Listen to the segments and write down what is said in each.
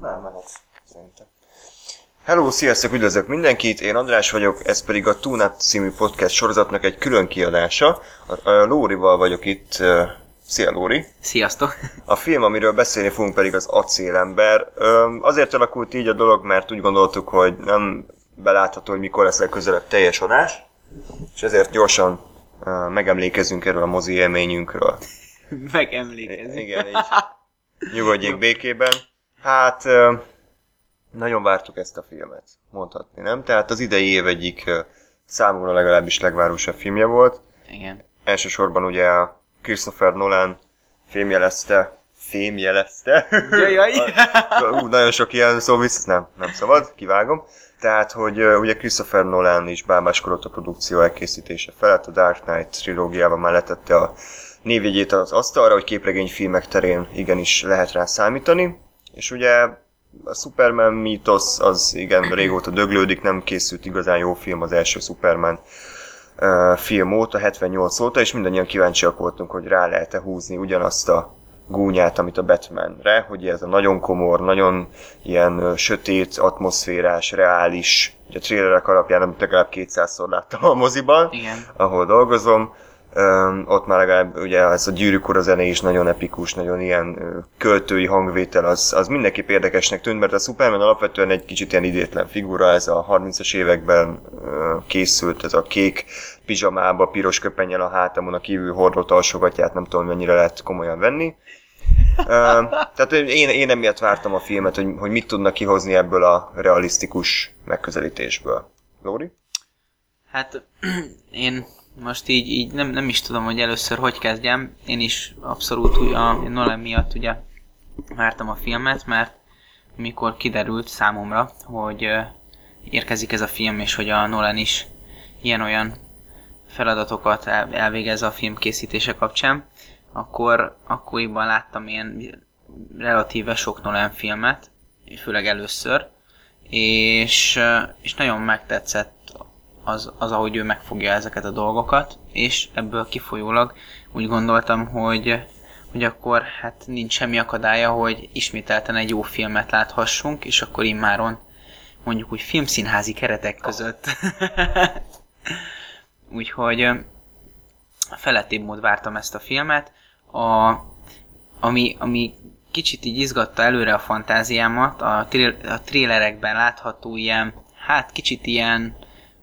Nem, mehet. Szerintem. Hello, sziasztok, üdvözlök mindenkit, én András vagyok, ez pedig a Túnát című podcast sorozatnak egy külön kiadása. A, Lórival vagyok itt. Szia Lóri! Sziasztok! A film, amiről beszélni fogunk pedig az Acélember. Azért alakult így a dolog, mert úgy gondoltuk, hogy nem belátható, hogy mikor lesz legközelebb teljes adás, és ezért gyorsan megemlékezünk erről a mozi élményünkről. Megemlékezni. Igen, így nyugodjék békében. Hát, nagyon vártuk ezt a filmet, mondhatni, nem? Tehát az idei év egyik számomra legalábbis legvárosabb filmje volt. Igen. Elsősorban ugye a Christopher Nolan fémjelezte, fémjelezte. Jajjaj! Ú, nagyon sok ilyen szó visz, nem, nem szabad, kivágom. Tehát, hogy ugye Christopher Nolan is bábáskodott a produkció elkészítése felett, a Dark Knight trilógiában már letette a névjegyét az asztalra, hogy képregényfilmek terén igenis lehet rá számítani. És ugye a Superman mítosz az igen régóta döglődik, nem készült igazán jó film az első Superman uh, film óta, 78 óta, és mindannyian kíváncsiak voltunk, hogy rá lehet-e húzni ugyanazt a gúnyát, amit a Batmanre, hogy ez a nagyon komor, nagyon ilyen sötét, atmoszférás, reális, ugye a trailerek alapján, amit legalább 200-szor láttam a moziban, Igen. ahol dolgozom, Ott már legalább ugye ez a gyűrűk ura zene is nagyon epikus, nagyon ilyen költői hangvétel, az, az mindenképp érdekesnek tűnt, mert a Superman alapvetően egy kicsit ilyen idétlen figura, ez a 30-as években készült, ez a kék pizsamába, piros köpennyel a hátamon, a kívül hordott alsogatját, nem tudom mennyire lehet komolyan venni. Tehát én, én emiatt vártam a filmet, hogy, hogy mit tudnak kihozni ebből a realisztikus megközelítésből. Lóri? Hát én most így, így nem, nem is tudom, hogy először hogy kezdjem. Én is abszolút úgy a Nolan miatt ugye vártam a filmet, mert mikor kiderült számomra, hogy érkezik ez a film, és hogy a Nolan is ilyen-olyan feladatokat el, elvégez a film készítése kapcsán, akkor akkoriban láttam ilyen relatíve sok Nolan filmet, főleg először, és, és nagyon megtetszett az, az, ahogy ő megfogja ezeket a dolgokat, és ebből kifolyólag úgy gondoltam, hogy, hogy akkor hát nincs semmi akadálya, hogy ismételten egy jó filmet láthassunk, és akkor immáron mondjuk úgy filmszínházi keretek között. Úgyhogy felettébb mód vártam ezt a filmet. A, ami, ami kicsit így izgatta előre a fantáziámat, a, trill, a thrillerekben látható ilyen, hát kicsit ilyen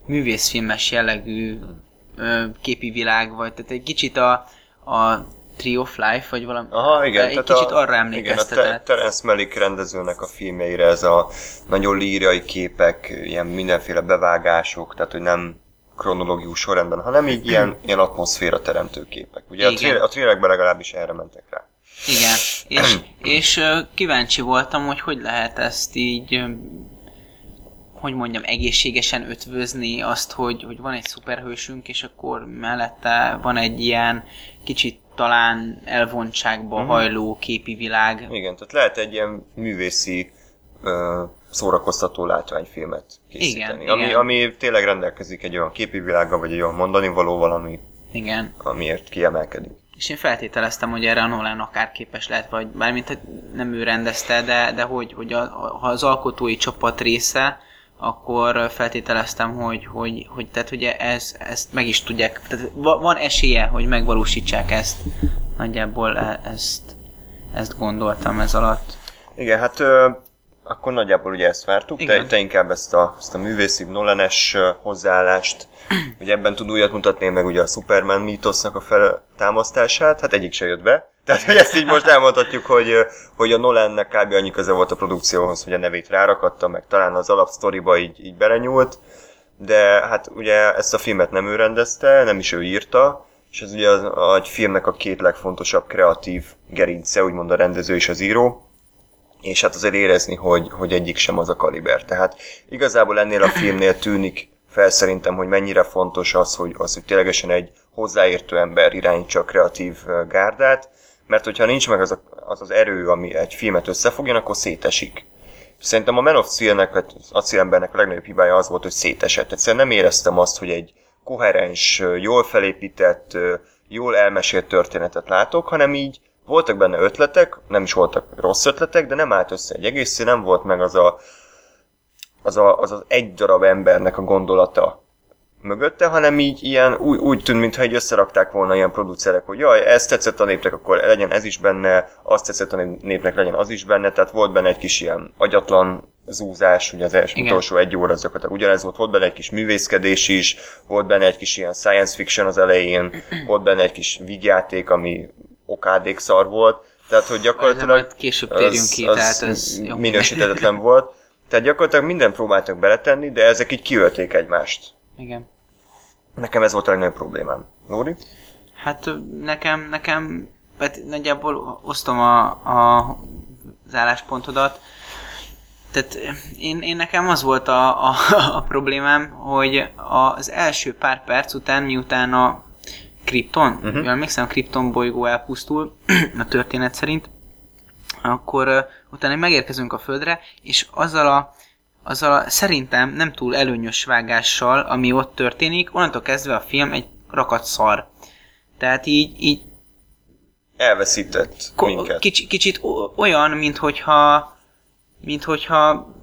művészfilmes jellegű ö, képi világ, vagy tehát egy kicsit a, a Tree of Life, vagy valami, Aha, igen. egy kicsit a, arra Igen, a emlékeztetett. Te- Terence Malick rendezőnek a filmjeire ez a nagyon lírai képek, ilyen mindenféle bevágások, tehát hogy nem kronológius sorrendben, hanem így ilyen, ilyen atmoszféra teremtő képek. Ugye a, Igen. a trélerekben legalábbis erre mentek rá. Igen, és, és kíváncsi voltam, hogy hogy lehet ezt így, hogy mondjam, egészségesen ötvözni azt, hogy, hogy van egy szuperhősünk, és akkor mellette van egy ilyen kicsit talán elvontságba Mhm. hajló képi világ. Igen, tehát lehet egy ilyen művészi ö, szórakoztató látványfilmet készíteni. Igen, ami, igen. ami tényleg rendelkezik egy olyan képi világgal, vagy egy olyan mondani valóval, ami, Igen. amiért kiemelkedik. És én feltételeztem, hogy erre a Nolan akár képes lehet, vagy bármint nem ő rendezte, de, de hogy, hogy a, ha az alkotói csapat része, akkor feltételeztem, hogy, hogy, hogy, tehát, hogy ez, ezt meg is tudják, tehát va- van esélye, hogy megvalósítsák ezt. Nagyjából e- ezt, ezt gondoltam ez alatt. Igen, hát akkor nagyjából ugye ezt vártuk, te, Igen. te inkább ezt a, ezt a művészi Nolanes hozzáállást, hogy ebben tud újat mutatni, meg ugye a Superman mítosznak a feltámasztását, hát egyik se jött be. Tehát, hogy ezt így most elmondhatjuk, hogy, hogy a Nolannek kb. annyi köze volt a produkcióhoz, hogy a nevét rárakatta, meg talán az alapsztoriba így, így belenyúlt, de hát ugye ezt a filmet nem ő rendezte, nem is ő írta, és ez ugye az, a, egy filmnek a két legfontosabb kreatív gerince, úgymond a rendező és az író, és hát azért érezni, hogy, hogy egyik sem az a kaliber. Tehát igazából ennél a filmnél tűnik fel szerintem, hogy mennyire fontos az, hogy, az, hogy ténylegesen egy hozzáértő ember irányítsa a kreatív gárdát, mert hogyha nincs meg az, a, az az erő, ami egy filmet összefogjon, akkor szétesik. Szerintem a Man of Steel-nek, vagy acélembernek a legnagyobb hibája az volt, hogy szétesett. Egyszerűen nem éreztem azt, hogy egy koherens, jól felépített, jól elmesélt történetet látok, hanem így voltak benne ötletek, nem is voltak rossz ötletek, de nem állt össze egy egész, nem volt meg az a, az, a, az, az egy darab embernek a gondolata mögötte, hanem így ilyen úgy, úgy tűnt, mintha egy összerakták volna ilyen producerek, hogy jaj, ez tetszett a népnek, akkor legyen ez is benne, azt tetszett a népnek, legyen az is benne, tehát volt benne egy kis ilyen agyatlan zúzás, ugye az első Igen. utolsó egy óra az gyakorlatilag ugyanez volt, volt benne egy kis művészkedés is, volt benne egy kis ilyen science fiction az elején, volt benne egy kis vígjáték, ami okádék szar volt, tehát hogy gyakorlatilag majd később térjünk ki, tehát ez minősítetetlen volt. Tehát gyakorlatilag mindent próbáltak beletenni, de ezek így kiölték egymást. Igen. Nekem ez volt a legnagyobb problémám. Lóri? Hát nekem, nekem, hát nagyjából osztom a, a, az álláspontodat. Tehát én, én nekem az volt a, a, a problémám, hogy az első pár perc után, miután a Krypton, uh-huh. jól emlékszem, a Krypton bolygó elpusztul, a történet szerint, akkor uh, utána megérkezünk a Földre, és azzal a, azzal a szerintem nem túl előnyös vágással, ami ott történik, onnantól kezdve a film egy rakat szar. Tehát így, így Elveszített ko- minket. kicsi, kicsit o- olyan, mint hogyha, mint hogyha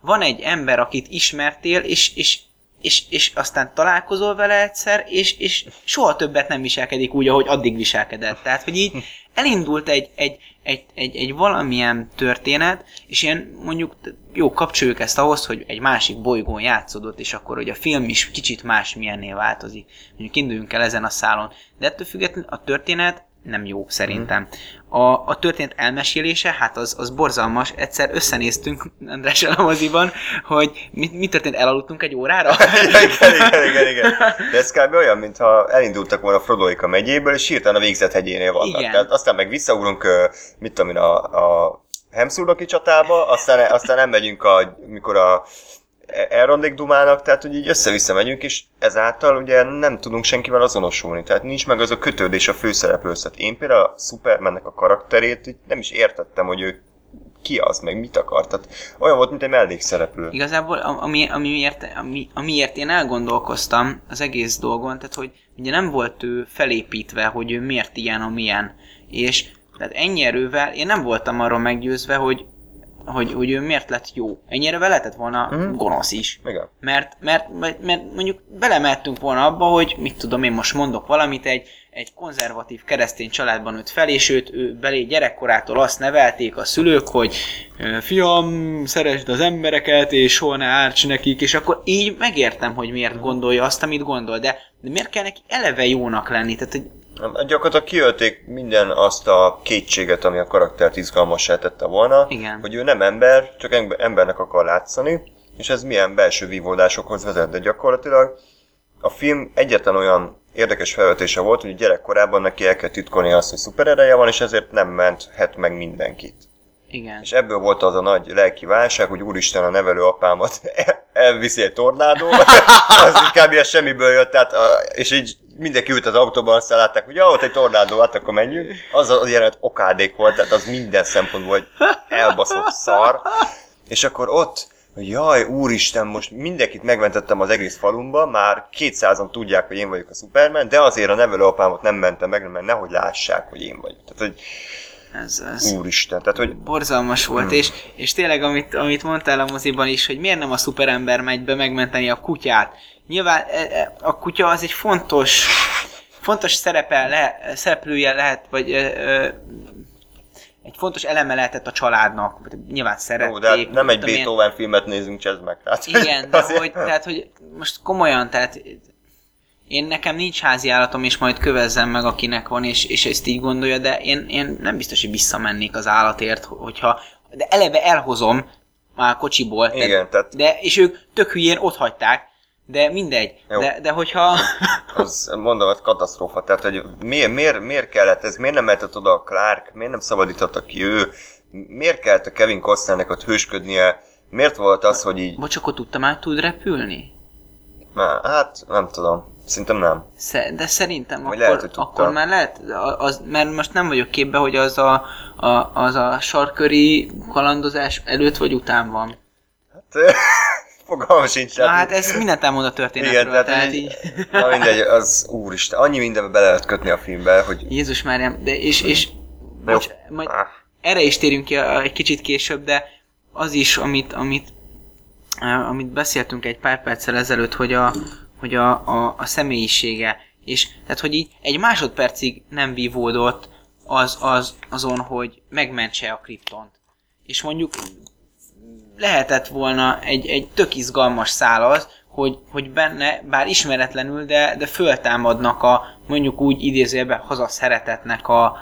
van egy ember, akit ismertél, és, és, és, és aztán találkozol vele egyszer, és, és soha többet nem viselkedik úgy, ahogy addig viselkedett. Tehát, hogy így elindult egy, egy, egy, egy, egy valamilyen történet, és ilyen mondjuk, jó, kapcsoljuk ezt ahhoz, hogy egy másik bolygón játszódott, és akkor, hogy a film is kicsit más milyennél változik. Mondjuk induljunk el ezen a szálon. De ettől függetlenül a történet nem jó szerintem. A, a történet elmesélése, hát az, az borzalmas. Egyszer összenéztünk András a moziban, hogy mi, mi történt, elaludtunk egy órára? igen, igen, igen, igen. De ez kb. olyan, mintha elindultak volna Frodoik a megyéből, és hirtelen a végzett hegyénél vannak. Igen. Tehát aztán meg visszaugrunk, mit tudom én, a, a Hemszurloki csatába, aztán, aztán nem megyünk, a, mikor a Elrondék Dumának, tehát hogy így össze-vissza megyünk, és ezáltal ugye nem tudunk senkivel azonosulni, tehát nincs meg az a kötődés a főszereplőhöz. Tehát én például a Supermannek a karakterét nem is értettem, hogy ő ki az, meg mit akar. Tehát olyan volt, mint egy mellékszereplő. Igazából am- ami, amiért, ami, amiért én elgondolkoztam az egész dolgon, tehát hogy ugye nem volt ő felépítve, hogy ő miért ilyen, amilyen. És tehát ennyi erővel én nem voltam arról meggyőzve, hogy, hogy, hogy ő miért lett jó. Ennyi erővel lehetett volna Mhm. gonosz is. Igen. Mert, mert, mert, mert mondjuk belemehetünk volna abba, hogy mit tudom én most mondok valamit, egy, egy konzervatív keresztény családban nőtt fel, és őt ő belé gyerekkorától azt nevelték a szülők, hogy "Ö, fiam, szeresd az embereket, és soha ne árts nekik, és akkor így megértem, hogy miért gondolja azt, amit gondol, de, de miért kell neki eleve jónak lenni? Tehát, hogy Gyakorlatilag kiölték minden azt a kétséget, ami a karaktert izgalmassá tette volna, Igen. hogy ő nem ember, csak ember- embernek akar látszani, és ez milyen belső vívódásokhoz vezet, de gyakorlatilag a film egyetlen olyan érdekes felvetése volt, hogy gyerekkorában neki el kell titkolni azt, hogy szuperereje van, és ezért nem menthet meg mindenkit. igen. És ebből volt az a nagy lelki válság, hogy úristen a nevelő apámat elviszi egy tornádó, az kb. ez semmiből jött, tehát, és így mindenki ült az autóban, aztán látták, hogy ja, ott egy tornádó, hát akkor menjünk. Az a jelenet okádék volt, tehát az minden szempontból egy elbaszott szar. És akkor ott, hogy jaj, úristen, most mindenkit megmentettem az egész falumba, már 200-an tudják, hogy én vagyok a Superman, de azért a nevelőapámat nem mentem meg, mert nehogy lássák, hogy én vagyok. Tehát, hogy Ez, ez úristen, tehát, hogy borzalmas volt, Hmm. és, és tényleg, amit, amit mondtál a moziban is, hogy miért nem a szuperember megy be megmenteni a kutyát. Nyilván e, e, a kutya az egy fontos, fontos szerepe le, szereplője lehet, vagy e, egy fontos eleme lehetett a családnak. Nyilván szerették. Jó, de hát nem egy. Beethoven filmet nézünk, csezd meg. Tehát, Igen, de hogy, tehát, hogy most komolyan, tehát én nekem nincs házi állatom, és majd kövezzem meg, akinek van, és, és ezt így gondolja, de én, én nem biztos, hogy visszamennék az állatért, hogyha, de eleve elhozom már a kocsiból, Igen, de, tehát- de, és ők tök hülyén ott hagyták, de mindegy, Jó. de, de hogyha, Az, mondom, az katasztrófa. Tehát, hogy miért, miért, miért kellett ez, miért nem mehetett oda a Clark, miért nem szabadította ki ő, miért kellett a Kevin Costnernek ott hősködnie, miért volt az, hogy így, vagy csak ott tudtam át tud repülni? hát nem tudom, szerintem nem. De szerintem Vagy akkor, lehet, hogy tudta. akkor már lehet, az, mert most nem vagyok képbe, hogy az a, a, az a sarköri kalandozás előtt vagy után van. Hát, Fogalmam sincs. Na hát ez mindent elmond a történetről, Igen, tehát, tehát így. Na mindegy, az úristen, annyi mindenbe bele lehet kötni a filmbe, hogy... Jézus Máriám, de és, és Jó. bocs, majd Ah, erre is térünk ki egy kicsit később, de az is, amit, amit, eh, amit beszéltünk egy pár perccel ezelőtt, hogy a, hogy a, a, a személyisége, és tehát, hogy így egy másodpercig nem vívódott az, az, azon, hogy megmentse a kriptont. És mondjuk lehetett volna egy, egy tök izgalmas szál az, hogy, hogy benne, bár ismeretlenül, de, de föltámadnak a mondjuk úgy idézőjelbe hazaszeretetnek a,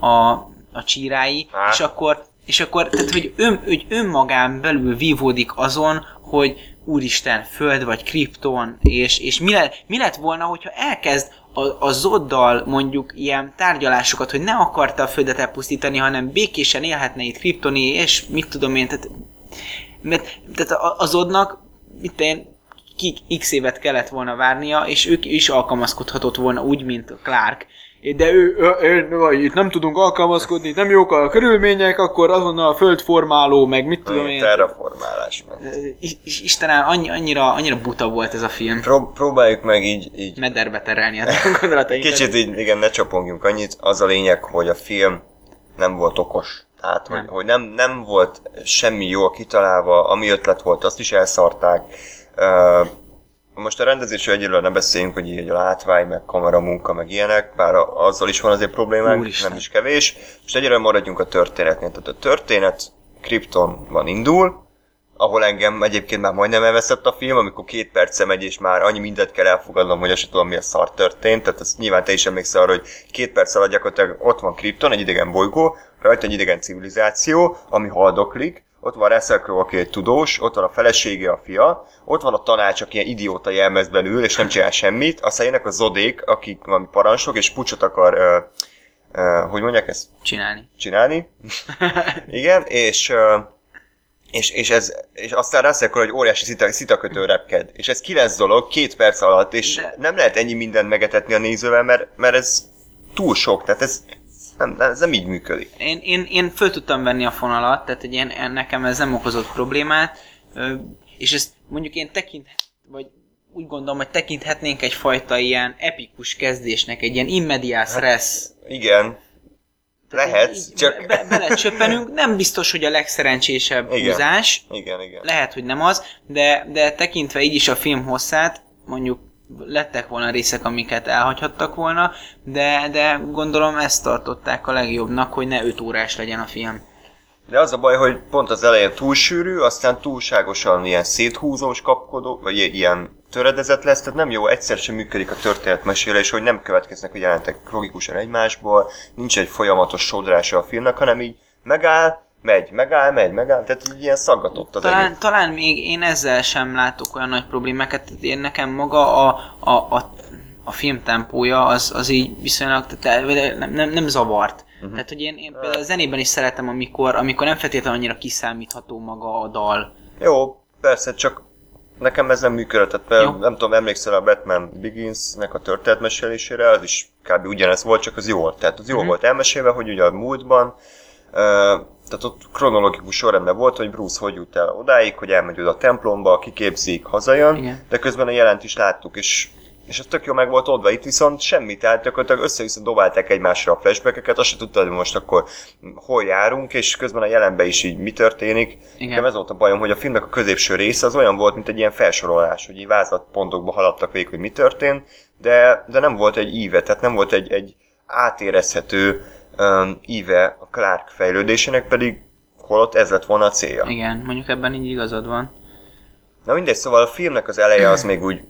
a, a csírái, és akkor, és akkor tehát, hogy, ön, hogy önmagán belül vívódik azon, hogy úristen, föld vagy kripton, és, és mi, le, mi lett volna, hogyha elkezd a, a Zoddal mondjuk ilyen tárgyalásokat, hogy ne akarta a földet elpusztítani, hanem békésen élhetne itt kriptoni, és mit tudom én, tehát, mert, tehát a- a Zodnak mit én, x évet kellett volna várnia, és ők is alkalmazkodhatott volna úgy, mint Clark. De ő, ő, ő, vagy itt nem tudunk alkalmazkodni, nem jók a körülmények, akkor azonnal a földformáló, meg mit tudom én. terraformálás. meg. Istenem, annyi, annyira, annyira buta volt ez a film. Pró- próbáljuk meg így, így Mederbe terelni a gondolatainkat. Kicsit így, igen, ne csapongjunk annyit. Az a lényeg, hogy a film nem volt okos. Tehát, hogy nem, hogy nem, nem volt semmi jól kitalálva, ami ötlet volt, azt is elszarták. Uh, most a rendezésről egyelőre ne beszéljünk, hogy így a látvány, meg kameramunka, meg ilyenek, bár azzal is van azért problémánk, Úristen. nem is kevés. Most egyelőre maradjunk a történetnél. Tehát a történet Kryptonban indul, ahol engem egyébként már majdnem elveszett a film, amikor két perce megy, és már annyi mindent kell elfogadnom, hogy azt tudom, mi a szar történt. Tehát ezt nyilván te is emlékszel arra, hogy két perc alatt gyakorlatilag ott van Krypton, egy idegen bolygó, rajta egy idegen civilizáció, ami haldoklik, ott van Russell Crowe, aki egy tudós, ott van a felesége, a fia, ott van a tanács, aki ilyen idióta jelmezben ül, és nem csinál semmit, aztán jönnek a zodék, akik valami parancsok, és pucsot akar, ö, ö, hogy mondják ezt? Csinálni. csinálni. Igen, és, ö, és, és, ez, és aztán Russell Crowe egy óriási szita, szitakötő repked. És ez kilenc dolog, két perc alatt, és De- nem lehet ennyi mindent megetetni a nézővel, mert, mert ez túl sok, tehát ez nem, ez nem így működik. Én, én, én föl tudtam venni a fonalat, tehát hogy én, én, nekem ez nem okozott problémát, és ezt mondjuk én tekint, vagy úgy gondolom, hogy tekinthetnénk egyfajta ilyen epikus kezdésnek, egy ilyen immediás res. Igen, lehet, így csak... Be, belecsöppenünk, nem biztos, hogy a legszerencsésebb Igen. húzás, Igen, igen. lehet, hogy nem az, de, de tekintve így is a film hosszát, mondjuk lettek volna részek, amiket elhagyhattak volna, de, de gondolom ezt tartották a legjobbnak, hogy ne 5 órás legyen a film. De az a baj, hogy pont az elején túl sűrű, aztán túlságosan ilyen széthúzós, kapkodó, vagy ilyen töredezett lesz, tehát nem jó, egyszer sem működik a történetmesélés, hogy nem következnek a jelentek logikusan egymásból, nincs egy folyamatos sodrása a filmnek, hanem így megáll, megy, megáll, megy, megáll, tehát így ilyen szaggatott az Talán, egész. talán még én ezzel sem látok olyan nagy problémákat, tehát én nekem maga a, a, a, a film tempója az, az így viszonylag tehát nem, nem, nem zavart. Uh-huh. Tehát, hogy én, én például a zenében is szeretem, amikor, amikor nem feltétlenül annyira kiszámítható maga a dal. Jó, persze, csak nekem ez nem működött. Tehát Jó. nem tudom, emlékszel a Batman Begins-nek a történetmesélésére, az is kb. ugyanez volt, csak az jó volt. Tehát az jó Mhm. volt elmesélve, hogy ugye a múltban, tehát ott kronológikus sorrendben volt, hogy Bruce hogy jut el odáig, hogy elmegy oda a templomba, kiképzik, hazajön, Igen. de közben a jelent is láttuk, és és ez tök jó meg volt oldva, itt viszont semmi, tehát gyakorlatilag össze-vissza dobálták egymásra a flashbackeket, azt se tudtad, hogy most akkor hol járunk, és közben a jelenben is így mi történik. Igen. Nekem ez volt a bajom, hogy a filmnek a középső része az olyan volt, mint egy ilyen felsorolás, hogy így vázlatpontokba haladtak végig, hogy mi történt, de, de nem volt egy íve, tehát nem volt egy, egy átérezhető um, íve a Clark fejlődésének, pedig holott ez lett volna a célja. Igen, mondjuk ebben így igazad van. Na mindegy, szóval a filmnek az eleje az még úgy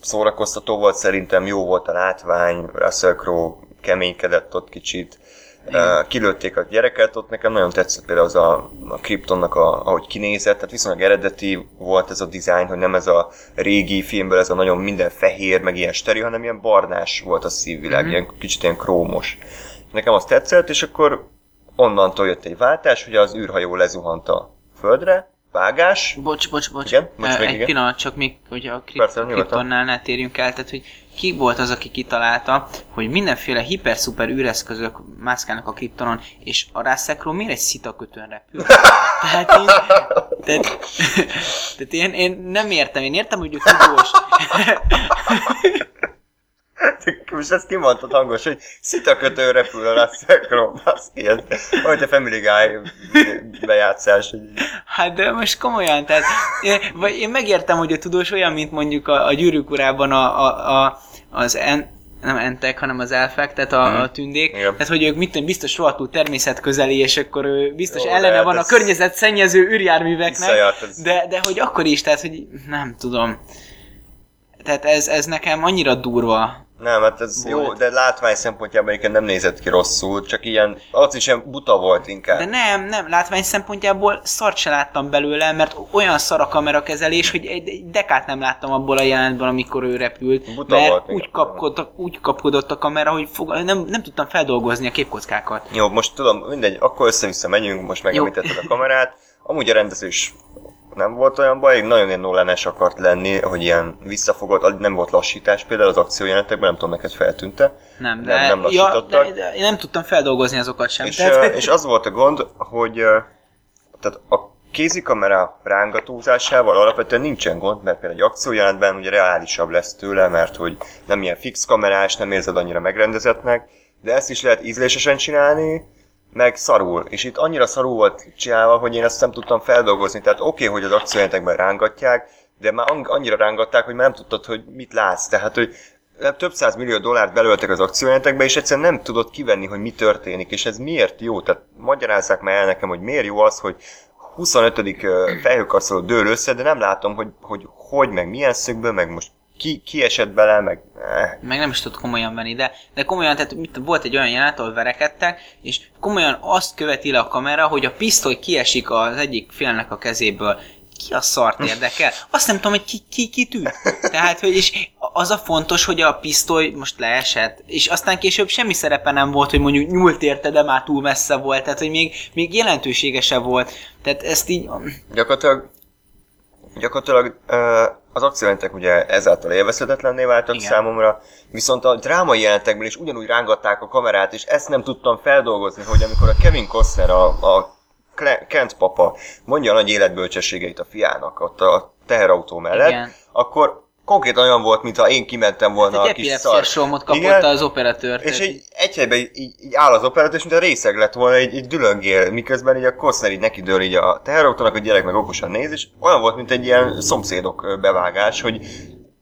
szórakoztató volt, szerintem jó volt a látvány, Russell Crowe keménykedett ott kicsit, Uh, kilőtték a gyereket, ott nekem nagyon tetszett például az a, a Kryptonnak, a, ahogy kinézett, tehát viszonylag eredeti volt ez a design, hogy nem ez a régi filmből ez a nagyon minden fehér, meg ilyen steril, hanem ilyen barnás volt a szívvilág, Mhm. ilyen kicsit ilyen krómos. Nekem az tetszett, és akkor onnantól jött egy váltás, hogy az űrhajó lezuhant a földre, vágás. Bocs, bocs, bocs. Igen? Most még, egy igen? pillanat, csak még, hogy a kriptonnál ne térjünk el, tehát hogy ki volt az, aki kitalálta, hogy mindenféle hiper-szuper űreszközök mászkálnak a kriptonon, és a rászekról miért egy szitakötőn repül? tehát én, tehát, tehát én, én nem értem, én értem, hogy ő tudós. Most ezt kimondtad hangos, hogy szitakötő repül a Russell ez majd a Family Guy bejátszás. Hogy... Hát de most komolyan, tehát én, vagy én megértem, hogy a tudós olyan, mint mondjuk a, a gyűrűk urában a, a, a, az en, nem entek, hanem az elfek, tehát a, hmm. a tündék. Igen. Tehát, hogy ők mit biztos rohadtul természetközeli, és akkor ő biztos Jó, ellene van a környezet szennyező űrjárműveknek. De, de hogy akkor is, tehát, hogy nem tudom. Tehát ez, ez nekem annyira durva, nem, hát ez volt. jó, de látvány szempontjában egyébként nem nézett ki rosszul, csak ilyen, az is ilyen buta volt inkább. De nem, nem, látvány szempontjából szart se láttam belőle, mert olyan szar a kamerakezelés, hogy egy dekát nem láttam abból a jelentben, amikor ő repült. Buta mert volt, úgy, kapkodott, úgy kapkodott a kamera, hogy fog, nem, nem tudtam feldolgozni a képkockákat. Jó, most tudom, mindegy, akkor össze-vissza menjünk, most megemlítetted a kamerát. Amúgy a rendezés nem volt olyan baj, nagyon ilyen nolenes akart lenni, hogy ilyen visszafogott, nem volt lassítás például az akciójelenetekben, nem tudom, neked feltűnte. Nem, de, nem, nem ja, de, de, én nem tudtam feldolgozni azokat sem. És, tehát... és az volt a gond, hogy tehát a kézikamera rángatózásával alapvetően nincsen gond, mert például egy akciójelentben ugye reálisabb lesz tőle, mert hogy nem ilyen fix kamerás, nem érzed annyira megrendezetnek, de ezt is lehet ízlésesen csinálni, meg szarul. És itt annyira szarul volt csinálva, hogy én ezt nem tudtam feldolgozni. Tehát oké, okay, hogy az akciójelentekben rángatják, de már annyira rángatták, hogy már nem tudtad, hogy mit látsz. Tehát, hogy több száz millió dollárt belöltek az akciójelentekbe, és egyszerűen nem tudod kivenni, hogy mi történik, és ez miért jó. Tehát magyarázzák már el nekem, hogy miért jó az, hogy 25. felhőkarszoló dől össze, de nem látom, hogy, hogy hogy, meg milyen szögből, meg most ki, ki esett bele, meg... Eh. Meg nem is tud komolyan venni, de, de komolyan, tehát mit, volt egy olyan jelenet, ahol verekedtek, és komolyan azt követi le a kamera, hogy a pisztoly kiesik az egyik félnek a kezéből. Ki a szart érdekel? Azt nem tudom, hogy ki, ki, ki tűnt. Tehát, hogy és az a fontos, hogy a pisztoly most leesett, és aztán később semmi szerepe nem volt, hogy mondjuk nyúlt érte, de már túl messze volt, tehát hogy még, még jelentősége volt. Tehát ezt így... Gyakorlatilag gyakorlatilag az akciójelentek ugye ezáltal élvezhetetlenné váltak Igen. számomra, viszont a drámai jelentekben is ugyanúgy rángatták a kamerát, és ezt nem tudtam feldolgozni, hogy amikor a Kevin Costner, a, a Kent papa mondja a nagy életbölcsességeit a fiának ott a teherautó mellett, Igen. akkor konkrétan olyan volt, mintha én kimentem volna hát a kis szar. kapott Igen, az operatőr. És egy, egy helyben így, így, így, áll az operatőr, és mint a részeg lett volna, egy, egy dülöngél, miközben így a Costner így neki dől így a teherautónak, a gyerek meg okosan néz, és olyan volt, mint egy ilyen szomszédok bevágás, hogy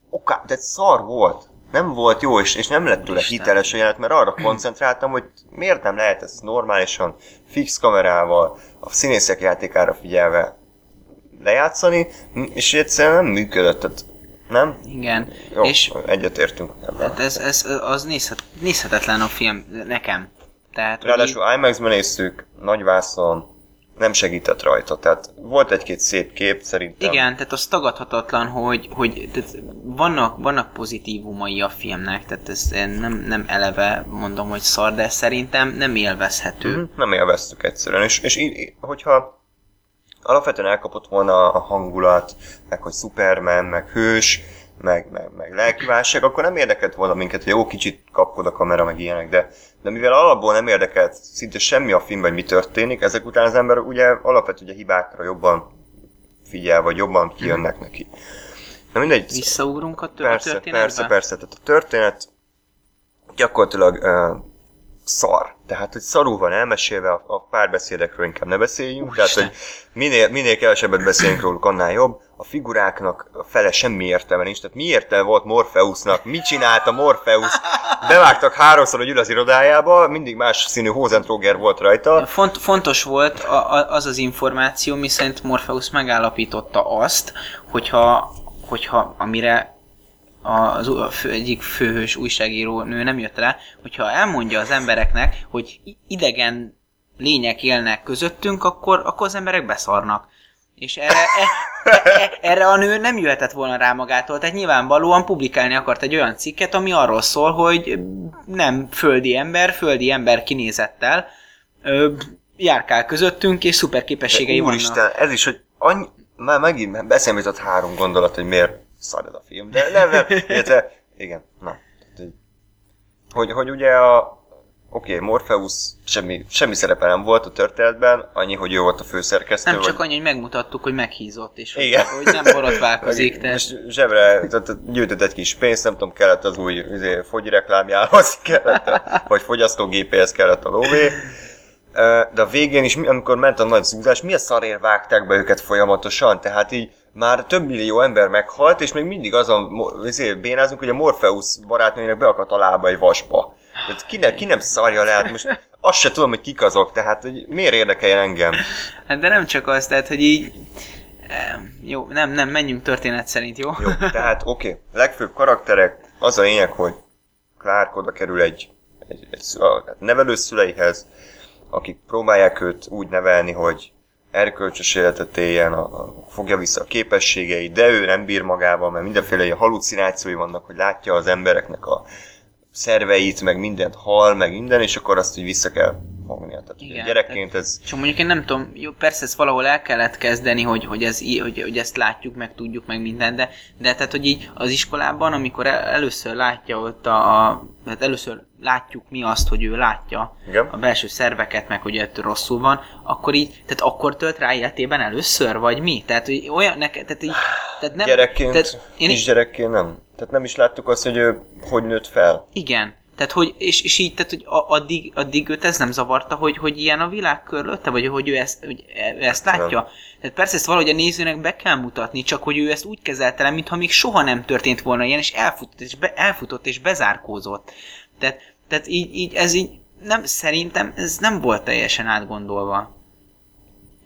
oká, de szar volt. Nem volt jó, és, és nem lett tőle hiteles a jelenet, mert arra koncentráltam, hogy miért nem lehet ez normálisan, fix kamerával, a színészek játékára figyelve lejátszani, és egyszerűen nem működött. Tehát nem? Igen. Jó, és egyetértünk. Hát ez, ez, az nézhet, nézhetetlen a film nekem. Tehát, Ráadásul így... IMAX-ben néztük, nagy vászon, nem segített rajta. Tehát volt egy-két szép kép szerintem. Igen, tehát az tagadhatatlan, hogy, hogy tehát vannak, vannak pozitívumai a filmnek, tehát ez nem, nem eleve mondom, hogy szar, de szerintem nem élvezhető. Mm-hmm, nem élveztük egyszerűen, és, és így, hogyha alapvetően elkapott volna a hangulat, meg hogy Superman, meg hős, meg, meg, meg lelkiválság, akkor nem érdekelt volna minket, hogy jó, kicsit kapkod a kamera, meg ilyenek, de, de mivel alapból nem érdekelt szinte semmi a filmben, hogy mi történik, ezek után az ember ugye alapvetően ugye hibákra jobban figyel, vagy jobban kijönnek neki. Na mindegy. Visszaugrunk a, tör- persze, a történetbe? Persze, persze. Tehát a történet gyakorlatilag uh, szar. Tehát, hogy szarul van elmesélve, a, a párbeszédekről inkább ne beszéljünk. Úristen. Tehát, hogy minél, minél kevesebbet beszélünk róluk, annál jobb. A figuráknak a fele semmi értelme nincs. Tehát mi értelme volt Morpheusnak? Mit csinálta Morpheus? Bevágtak háromszor a gyüleaz irodájába, mindig más színű Hosentróger volt rajta. Font, fontos volt a, a, az az információ, miszerint Morpheus megállapította azt, hogyha, hogyha amire az a fő, egyik főhős újságíró nő nem jött rá, hogyha elmondja az embereknek, hogy idegen lények élnek közöttünk, akkor, akkor az emberek beszarnak. És erre, e, e, e, erre a nő nem jöhetett volna rá magától, tehát nyilvánvalóan publikálni akart egy olyan cikket, ami arról szól, hogy nem földi ember, földi ember kinézettel ö, járkál közöttünk, és szuper képességei Úristen, vannak. ez is, hogy annyi, már megint beszélni jutott három gondolat, hogy miért szar ez a film, de nem, nem, illetve, igen, na. Hogy, hogy, ugye a, oké, okay, Morpheus semmi, semmi szerepe nem volt a történetben, annyi, hogy ő volt a főszerkesztő. Nem vagy... csak annyi, hogy megmutattuk, hogy meghízott, és Igen. hogy, hogy nem borotválkozik. tehát... Most zsebre tehát gyűjtött egy kis pénzt, nem tudom, kellett az új izé, fogy reklámjához, kellett a, vagy fogyasztógépéhez kellett a lóvé. De a végén is, mi- amikor ment a nagy zúzás, mi a szarért vágták be őket folyamatosan? Tehát így már több millió ember meghalt, és még mindig azon izé, bénázunk, hogy a Morpheus barátnőjének beakadt a lába egy vasba. Tehát ki, ne, ki nem szarja le, hát most azt se tudom, hogy kik azok, tehát hogy miért érdekeljen engem. Hát de nem csak az, tehát, hogy így... Jó, nem, nem, menjünk történet szerint, jó? Jó, tehát oké, okay. legfőbb karakterek, az a lényeg, hogy Clark oda kerül egy, egy, egy a nevelőszüleihez, akik próbálják őt úgy nevelni, hogy erkölcsös életet éljen, a, a, fogja vissza a képességeit, de ő nem bír magával, mert mindenféle halucinációi vannak, hogy látja az embereknek a szerveit, meg mindent hal, meg minden, és akkor azt így vissza kell fognia. Tehát Igen, gyerekként ez... Csak mondjuk én nem tudom, jó, persze ezt valahol el kellett kezdeni, hogy, hogy, ez, hogy, hogy ezt látjuk, meg tudjuk, meg minden, de, de tehát, hogy így az iskolában, amikor el, először látja ott a, a tehát először látjuk mi azt, hogy ő látja Igen. a belső szerveket, meg hogy ettől rosszul van, akkor így, tehát akkor tölt rá életében először, vagy mi? Tehát, hogy olyan, neked, tehát így, tehát nem, gyerekként, tehát én, kisgyerekként nem. Tehát nem is láttuk azt, hogy ő hogy nőtt fel. Igen. Tehát, hogy, és, és így, tehát, hogy addig, addig őt ez nem zavarta, hogy, hogy ilyen a világ körülötte, vagy hogy ő ezt, hogy ő ezt látja. Nem. Tehát persze ezt valahogy a nézőnek be kell mutatni, csak hogy ő ezt úgy kezelte le, mintha még soha nem történt volna ilyen, és elfutott, és, be, elfutott, és bezárkózott. Tehát, tehát így, így, ez így, nem, szerintem ez nem volt teljesen átgondolva.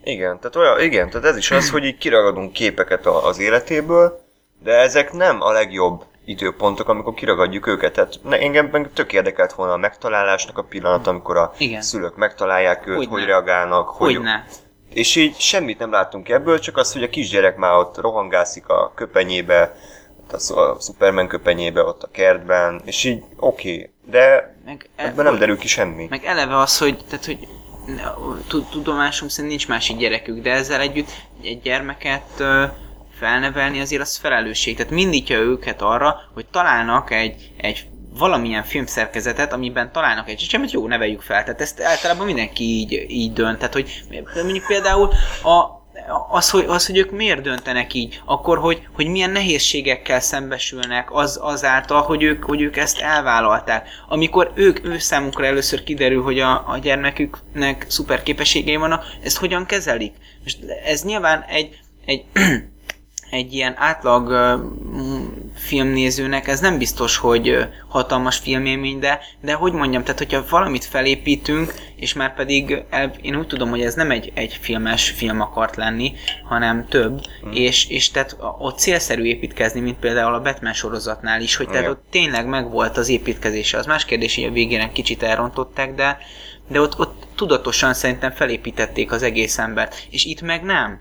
Igen, tehát olyan, igen, tehát ez is az, hogy így kiragadunk képeket a, az életéből, de ezek nem a legjobb időpontok, amikor kiragadjuk őket. Tehát ne, engem tök érdekelt volna a megtalálásnak a pillanat, amikor a Igen. szülők megtalálják őt, Hogyne. hogy reagálnak, hogy, Hogyne. És így semmit nem láttunk ebből, csak az, hogy a kisgyerek már ott rohangászik a köpenyébe, a, a Superman köpenyébe, ott a kertben, és így oké, okay, de Meg, ebben nem derül ki semmi. Meg eleve az, hogy, tehát, hogy tu- tudomásom szerint nincs másik gyerekük, de ezzel együtt egy gyermeket ö, felnevelni azért az felelősség. Tehát mindítja őket arra, hogy találnak egy, egy valamilyen filmszerkezetet, amiben találnak egy csecsemet, jó, neveljük fel. Tehát ezt általában mindenki így, így dönt. Tehát, hogy mondjuk például a, az, hogy, az, hogy ők miért döntenek így, akkor, hogy, hogy milyen nehézségekkel szembesülnek az, azáltal, hogy ők, hogy ők ezt elvállalták. Amikor ők, ő számukra először kiderül, hogy a, a gyermeküknek szuper képességei vannak, ezt hogyan kezelik? Most ez nyilván egy, egy egy ilyen átlag mm, filmnézőnek ez nem biztos, hogy ö, hatalmas filmélmény, de, de hogy mondjam, tehát hogyha valamit felépítünk, és már pedig el, én úgy tudom, hogy ez nem egy, egy filmes film akart lenni, hanem több, Hmm. és, és tehát ott célszerű építkezni, mint például a Batman sorozatnál is, hogy tehát ott tényleg megvolt az építkezése. Az más kérdés, hogy a végén egy kicsit elrontották, de, de ott, ott tudatosan szerintem felépítették az egész embert, és itt meg nem.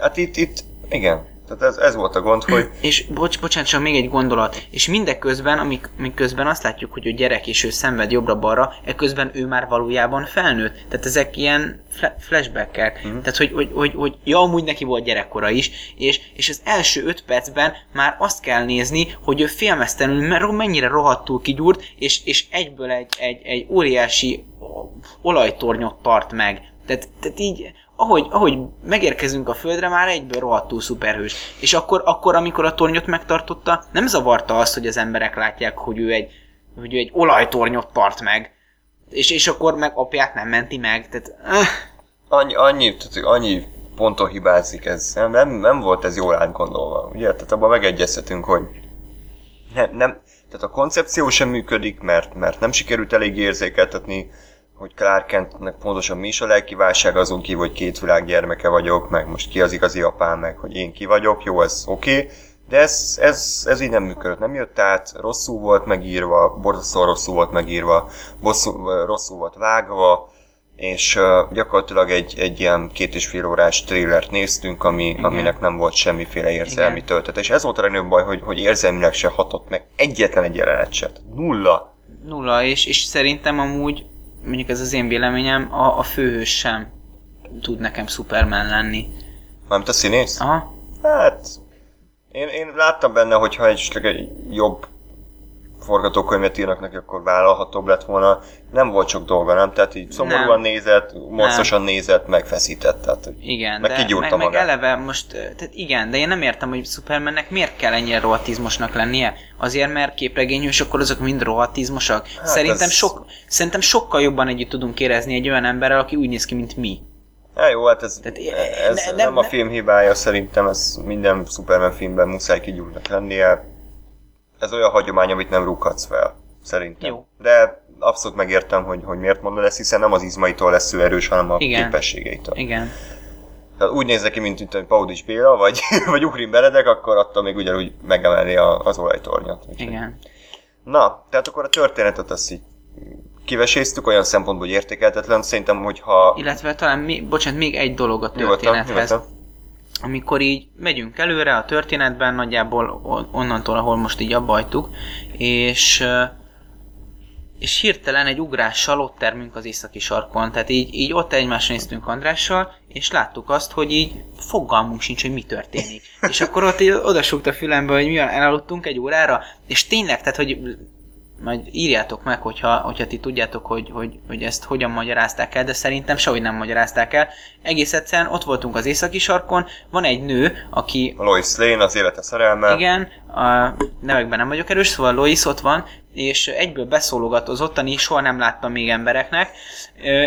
Hát itt, itt, igen, tehát ez, ez volt a gond, hogy És bocs, bocsánat, csak még egy gondolat. És mindeközben, amik, miközben azt látjuk, hogy a gyerek és ő szenved jobbra-balra, ekközben ő már valójában felnőtt. Tehát ezek ilyen fla- flashbackek. Mm. Tehát, hogy, hogy, hogy, hogy ja, amúgy neki volt gyerekkora is, és, és az első öt percben már azt kell nézni, hogy ő félmeztelenül me- mennyire rohadtul kigyúrt, és, és egyből egy, egy, egy óriási olajtornyot tart meg. Tehát, tehát így, ahogy, ahogy megérkezünk a földre, már egyből rohadtul szuperhős. És akkor, akkor, amikor a tornyot megtartotta, nem zavarta azt, hogy az emberek látják, hogy ő egy, hogy ő egy olajtornyot tart meg. És, és akkor meg apját nem menti meg. Tehát, öh, annyi, annyi, tehát annyi ponton hibázik ez. Nem, nem, nem volt ez jól átgondolva. Ugye? Tehát abban megegyezhetünk, hogy nem, nem, tehát a koncepció sem működik, mert, mert nem sikerült elég érzékeltetni, hogy Clark Kentnek pontosan mi is a lelki válság azon kívül, hogy két világ gyermeke vagyok, meg most ki az igazi apám, meg hogy én ki vagyok, jó, ez oké, okay, de ez, ez, ez így nem működött, nem jött át, rosszul volt megírva, borzasztóan rosszul volt megírva, bosszú, rosszul volt vágva, és uh, gyakorlatilag egy, egy ilyen két és fél órás trélert néztünk, ami, Igen. aminek nem volt semmiféle érzelmi Igen. töltet. És ez volt a legnagyobb baj, hogy, hogy érzelmileg se hatott meg egyetlen egy jelenet se. Nulla. nulla, és, és szerintem amúgy, mondjuk ez az én véleményem, a, a főhős sem tud nekem Superman lenni. Mármint a színész? Aha. Hát, én, én láttam benne, hogyha esetleg egy jobb forgatókönyvet írnak neki, akkor vállalhatóbb lett volna. Nem volt sok dolga, nem? Tehát így szomorúan Nem. nézett, morszosan nézett, megfeszített. Tehát, Igen, Meg de meg, meg magát. eleve most, tehát igen, de én nem értem, hogy Supermannek miért kell ennyire rohatizmosnak lennie. Azért, mert képregényhős, akkor azok mind rohatizmosak. Hát szerintem, ez- sok, szerintem sokkal jobban együtt tudunk érezni egy olyan emberrel, aki úgy néz ki, mint mi. Hát jó, hát ez, Tehát, ez ne- nem, nem- a film hibája, szerintem ez minden Superman filmben muszáj kigyúrnak lennie. Ez olyan hagyomány, amit nem rúghatsz fel, szerintem. Jó. De abszolút megértem, hogy, hogy miért mondod ezt, hiszen nem az izmaitól lesz ő erős, hanem a Igen. képességeitől. Igen. Tehát úgy néz neki, mint, mint Paudics Béla, vagy, vagy Ugrin Benedek, akkor attól még ugyanúgy megemelni a, az olajtornyot. Úgyhogy- Igen. Na, tehát akkor a történetet azt így kiveséztük olyan szempontból, hogy értékeltetlen. Szerintem, hogyha... Illetve talán, még, bocsánat, még egy dolog a Nyugodtan, történethez. nyugodtan. Amikor így megyünk előre a történetben, nagyjából on- onnantól, ahol most így abba hagytuk, és, ö, és hirtelen egy ugrással ott termünk az északi sarkon. Tehát így, így ott egymásra néztünk Andrással, és láttuk azt, hogy így fogalmunk sincs, hogy mi történik. és akkor ott így odasúgt a fülembe, hogy mi van, elaludtunk egy órára, és tényleg, tehát hogy majd írjátok meg, hogyha, hogyha ti tudjátok, hogy, hogy, hogy ezt hogyan magyarázták el, de szerintem sehogy nem magyarázták el. Egész egyszerűen ott voltunk az északi sarkon, van egy nő, aki Lois Lane, az élete szerelme. igen, a nevekben nem vagyok erős, szóval Lois ott van, és egyből beszólogat az ottani, soha nem láttam még embereknek,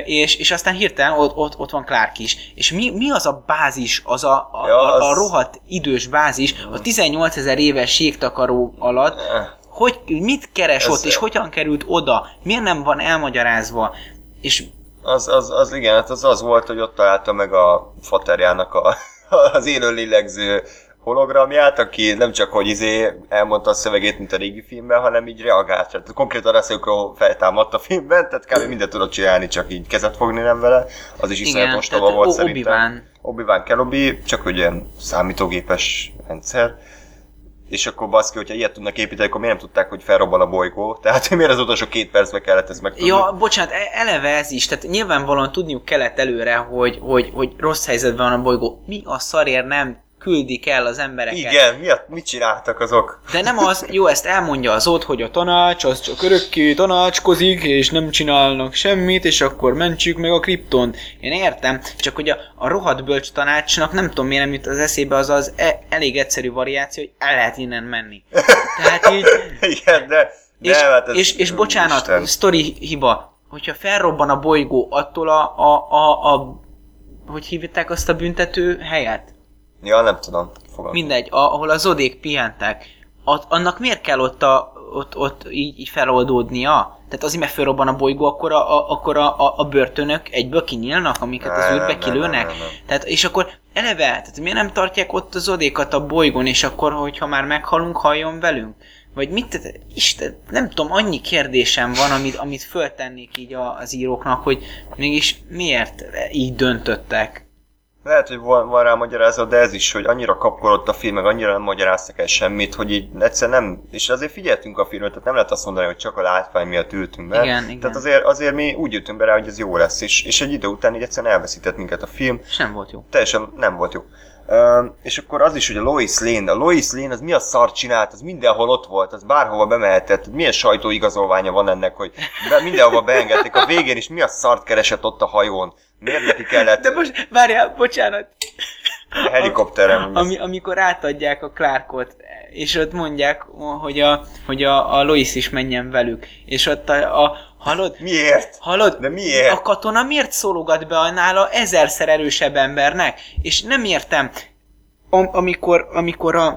és, és aztán hirtelen ott, ott, ott van Clark is. És mi, mi az a bázis, az a, a, Ja, a, a az- rohadt idős bázis, a 18 ezer éves jégtakaró alatt, Eh, hogy mit keres Ez- ott, és hogyan került oda, miért nem van elmagyarázva, és Az, az, az igen, hát az az volt, hogy ott találta meg a faterjának a, az élő lélegző hologramját, aki nem csak hogy izé elmondta a szövegét, mint a régi filmben, hanem így reagált. Tehát konkrétan rászokról feltámadt a filmben, tehát kb. mindent tudott csinálni, csak így kezet fogni nem vele. Az is iszonyat ostoba volt O- szerintem. Obi-Wan, Obi-Wan Kenobi, csak ilyen számítógépes rendszer. És akkor baszki, hogyha ilyet tudnak építeni, akkor miért nem tudták, hogy felrobban a bolygó? Tehát miért az utolsó két percbe kellett ezt megtudni? Ja, bocsánat, e- eleve ez is, tehát nyilvánvalóan tudniuk kellett előre, hogy, hogy, hogy rossz helyzetben van a bolygó. Mi a szarért nem küldik el az embereket? Igen, mi a, mit csináltak azok? De nem az, jó, ezt elmondja az ott, hogy a tanács az csak örökké tanácskozik, és nem csinálnak semmit, és akkor mentsük meg a kriptont. Én értem, csak hogy a, a rohadt bölcs tanácsnak nem tudom miért nem jut az eszébe az az e, elég egyszerű variáció, hogy el lehet innen menni. Tehát így, Igen, de... és, de, hát ez- és, és bocsánat, Isten. sztori hiba, hogyha felrobban a bolygó attól a, a, a, a hogy hívták azt a büntető helyet? Ja, nem tudom. Fogalmam. Mindegy, ahol a zodék pihentek, At, annak miért kell ott, a, ott, ott így, így feloldódnia? Tehát azért, mert felrobban a bolygó, akkor a, a, akkor a, a, börtönök egyből kinyílnak, amiket az űrbe nem, kilőnek? nem. Tehát, és akkor eleve, tehát miért nem tartják ott a zodékat a bolygón, és akkor, hogyha már meghalunk, halljon velünk? Vagy mit, Isten, nem tudom, annyi kérdésem van, amit, amit föltennék így az íróknak, hogy mégis miért így döntöttek? Lehet, hogy van, van rá magyarázat, de ez is, hogy annyira kapkodott a film, meg annyira nem magyaráztak el semmit, hogy így egyszer nem, és azért figyeltünk a filmet, tehát nem lehet azt mondani, hogy csak a látvány miatt ültünk be. Igen, igen. Tehát azért, azért mi úgy ültünk be rá, hogy ez jó lesz, és, és egy idő után így egyszerűen elveszített minket a film, És nem volt jó. teljesen nem volt jó. És akkor az is, hogy a Lois Lane, a Lois Lane az mi a szar csinált, az mindenhol ott volt, az bárhova bemehetett, milyen sajtóigazolványa van ennek, hogy be, mindenhova beengedték, a végén is mi a szart keresett ott a hajón, miért neki kellett De most, várjál, bocsánat, a helikopterem, Ami, amikor átadják a Clarkot, és ott mondják, hogy a, hogy a, a Lois is menjen velük, és ott a, a hallod? Miért? Hallod? De miért? A katona miért szólogat be a nála ezerszer erősebb embernek? És nem értem, am, amikor, amikor a,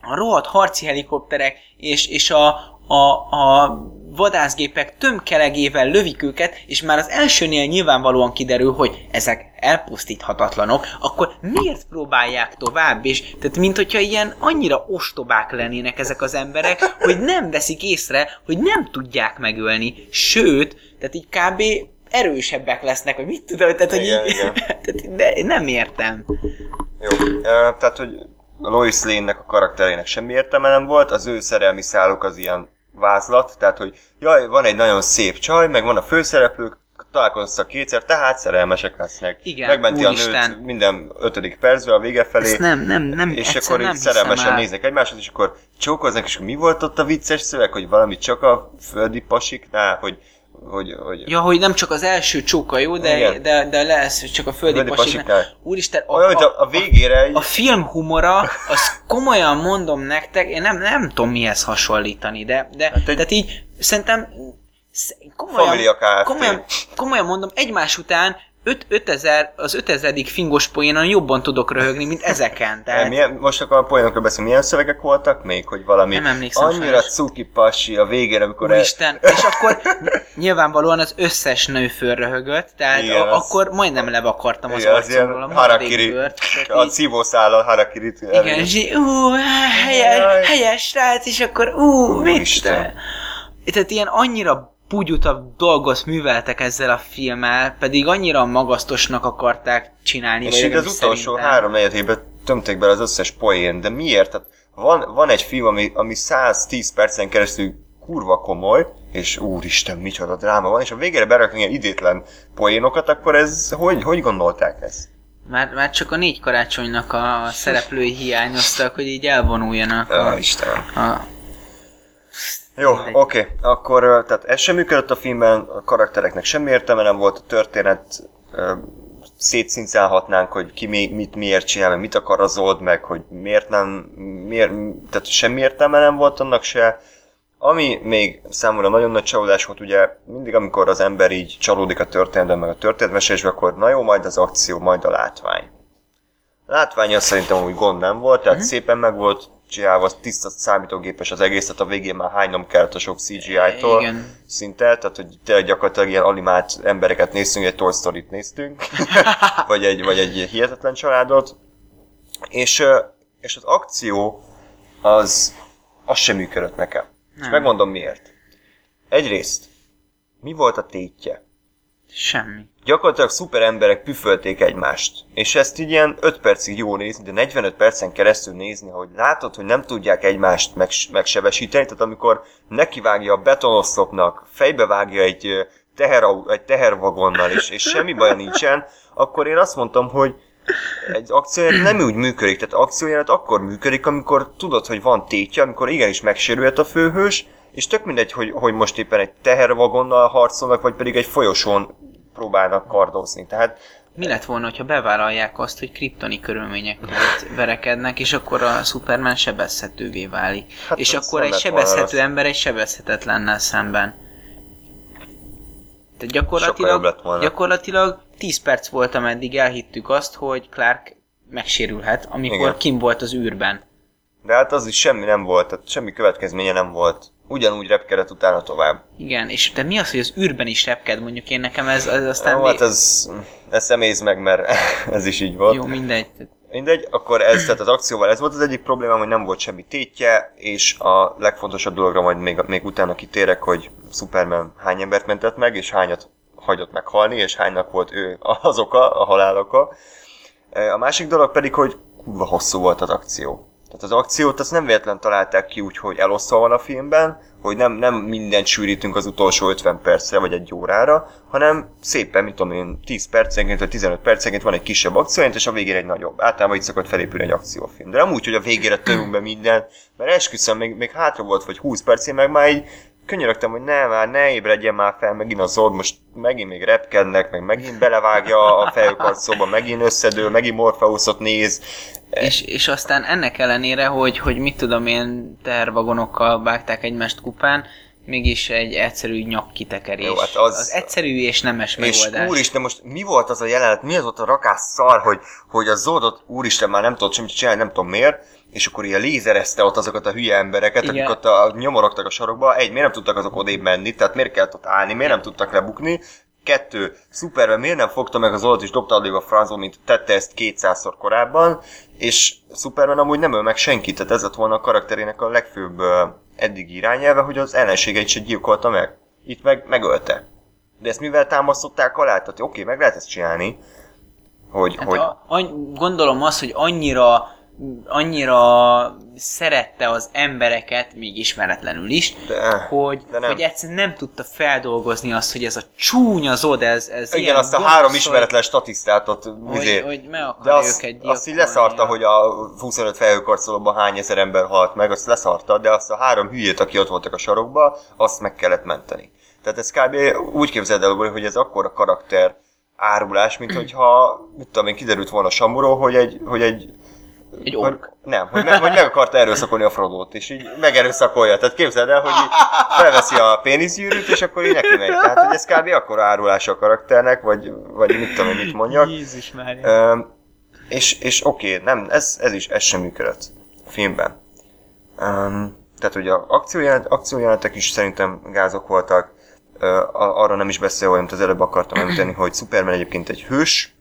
a rohadt harci helikopterek és, és a, a, a vadászgépek tömkelegével lövik őket, és már az elsőnél nyilvánvalóan kiderül, hogy ezek elpusztíthatatlanok, akkor miért próbálják tovább? És tehát, mint hogyha ilyen annyira ostobák lennének ezek az emberek, hogy nem veszik észre, hogy nem tudják megölni. Sőt, tehát így kb erősebbek lesznek, vagy mit tudom, tehát, hogy Igen, így, igen. tehát, de nem értem. Jó, tehát, hogy Lois Lane-nek a karakterének semmi értelme nem volt, az ő szerelmi száluk az ilyen vázlat, tehát, hogy jaj, van egy nagyon szép csaj, meg van a főszereplők, találkoztak kétszer, tehát szerelmesek lesznek. Igen, Megmenti a úristen. nőt minden ötödik percben a vége felé. Ezt nem, nem, nem, és akkor nem így szerelmesen el. néznek egymáshoz, és akkor csókoznak, és mi volt ott a vicces szöveg, hogy valami csak a földi pasiknál, hogy, hogy, hogy Ja, hogy nem csak az első csóka jó, de, Igen. de, de lesz csak a földi Földi pasiknál. pasiknál. Úristen, a, olyan, a, a, a végére a film humora, az komolyan mondom nektek, én nem, nem tudom mihez hasonlítani, de, de Hát egy- tehát így szerintem sz- komolyan, komolyan, komolyan mondom, egymás után 5, 5000, az 5000. fingos poénon jobban tudok röhögni, mint ezeken. Tehát, milyen, most akkor a poénokról beszélünk, milyen szövegek voltak még, hogy valami Nem emlékszem annyira sajnos. cuki pasi a végére, amikor el, Úristen, és akkor nyilvánvalóan az összes nő fölröhögött, tehát Igen, a, az- akkor majdnem levakartam az igen, arcomról a harakiri, bőrt. a így- szívószállal harakirit Igen, és így, ú, helyes, helyes srác, és akkor ú, mit te? Tehát ilyen annyira bugyutabb dolgot műveltek ezzel a filmmel, pedig annyira magasztosnak akarták csinálni. És így az utolsó három negyed évben tömték bele az összes poén, de miért? Tehát van, van egy film, ami, ami 110 percen keresztül kurva komoly, és úristen, micsoda dráma van, és a végére beraknak ilyen idétlen poénokat, akkor ez, hogy, hogy gondolták ezt? Már, már csak a négy karácsonynak a szereplői hiányoztak, hogy így elvonuljanak Ja, a, Istenem. a Jó, oké, okay. akkor tehát ez sem működött a filmben, a karaktereknek semmi értelme nem volt, a történet szétszincálhatnánk, hogy ki mi, mit miért csinál, meg mit akar az old, meg hogy miért nem, miért, tehát semmi értelme nem volt annak se. Ami még számomra nagyon nagy csalódás volt, ugye mindig amikor az ember így csalódik a történetben, meg a történetmesésben, akkor na jó, majd az akció, majd a látvány. Látvány az szerintem úgy gond nem volt, tehát szépen meg volt csinálva, tiszta számítógépes az egész, tehát a végén már hánynom kellett a sok CGI-tól szinte, tehát hogy tényleg gyakorlatilag ilyen animált embereket néztünk, egy Toy Story-t néztünk, vagy, egy, vagy egy hihetetlen családot, és, és az akció az, az sem működött nekem. És megmondom miért. Egyrészt, mi volt a tétje? semmi. Gyakorlatilag szuper emberek püfölték egymást. És ezt így ilyen 5 percig jó nézni, de 45 percen keresztül nézni, hogy látod, hogy nem tudják egymást megs- megsebesíteni, tehát amikor nekivágja a betonoszlopnak, fejbevágja egy, ö, teherau- egy tehervagonnal, és, és semmi baja nincsen, akkor én azt mondtam, hogy egy akcióját nem úgy működik, tehát akcióját akkor működik, amikor tudod, hogy van tétje, amikor igenis megsérült a főhős, és tök mindegy, hogy, hogy most éppen egy tehervagonnal harcolnak, vagy pedig egy folyosón próbálnak kardozni. Tehát Mi lett volna, hogyha bevállalják azt, hogy kriptoni körülmények között verekednek, és akkor a Superman sebezhetővé válik. Hát és akkor egy sebezhető ember egy sebezhetetlennel szemben. Tehát gyakorlatilag, gyakorlatilag 10 perc volt, ameddig elhittük azt, hogy Clark megsérülhet, amikor Igen. kim volt az űrben. De hát az is semmi nem volt, tehát semmi következménye nem volt. Ugyanúgy repkedett utána tovább. Igen, és de mi az, hogy az űrben is repked, mondjuk én nekem ez, ez aztán... Jó, hát ez, ez személyz meg, mert ez is így volt. Jó, mindegy. Mindegy, akkor ez, tehát az akcióval ez volt az egyik problémám, hogy nem volt semmi tétje, és a legfontosabb dologra majd még, még utána kitérek, hogy Superman hány embert mentett meg, és hányat hagyott meghalni, és hánynak volt ő az oka, a halál oka. A másik dolog pedig, hogy kurva hosszú volt az akció. Tehát az akciót azt nem véletlen találták ki úgy, hogy elosztva van a filmben, hogy nem, nem mindent sűrítünk az utolsó 50 percre vagy egy órára, hanem szépen, mit tudom én, 10 percenként vagy 15 percenként van egy kisebb akcióját, és a végére egy nagyobb. Általában így szokott felépülni egy akciófilm. De nem úgy, hogy a végére törünk be mindent, mert esküszöm, még, még hátra volt vagy 20 perc, én meg már így könyörögtem, hogy ne már, ne ébredjen már fel, megint az Zod, most megint még repkednek, meg megint belevágja a fejőkarcóba, megint összedől, megint Morpheusot néz. És, és aztán ennek ellenére, hogy, hogy mit tudom én, tervagonokkal vágták egymást kupán, mégis egy egyszerű nyakkitekerés. Jó, hát az- az egyszerű és nemes És megoldás. úristen, most mi volt az a jelenet, mi az volt a rakás szar, hogy, hogy a Zodot, úristen, már nem tudott semmit csinálni, nem tudom miért, és akkor ilyen lézerezte ott azokat a hülye embereket, Igen. akik ott a, nyomorogtak a sarokba. Egy, miért nem tudtak azok odébb menni, tehát miért kellett ott állni, miért nem tudtak lebukni. Kettő, Superman miért nem fogta meg az Zodot és dobta addig a francba, mint tette ezt 200-szor korábban, és Superman amúgy nem öl meg senkit, tehát ez lett volna a karakterének a legfőbb eddigi irányelve, hogy az ellenségeit se gyilkolta meg. Itt meg megölte. De ezt mivel támasztották alá? Tehát oké, meg lehet ezt csinálni, hogy, Hát hogy a, any, gondolom azt, hogy annyira annyira szerette az embereket, még ismeretlenül is, De- hogy, de nem. hogy egyszerűen nem tudta feldolgozni azt, hogy ez a csúnya zod, ez, ez Igen, azt a három ismeretlen statisztát ott hogy, izé, hogy meg de azt, őket azt így leszarta, hogy a 25 felhőkarcolóban hány ezer ember halt meg, azt leszarta, de azt a három hülyét, aki ott voltak a sarokba, azt meg kellett menteni. Tehát ez kb. úgy képzeld el, hogy ez akkora karakter árulás, mint hogyha, mit tudom én, kiderült volna Samuró, hogy egy, hogy egy Egy hogy, ork. nem, hogy, meg, hogy meg akarta erőszakolni a Frodót, és így megerőszakolja. Tehát képzeld el, hogy így felveszi a péniszgyűrűt, és akkor így neki megy. Tehát, hogy ez kb. akkora árulása a karakternek, vagy, vagy mit tudom mit mondjak. Jézus már. Ö, és és oké, nem, ez, ez is, ez sem működött a filmben. Um, tehát ugye a akciójelent, akciójelenetek is szerintem gázok voltak, a- arra nem is beszélve, amit az előbb akartam említeni, hogy Superman egyébként egy hős,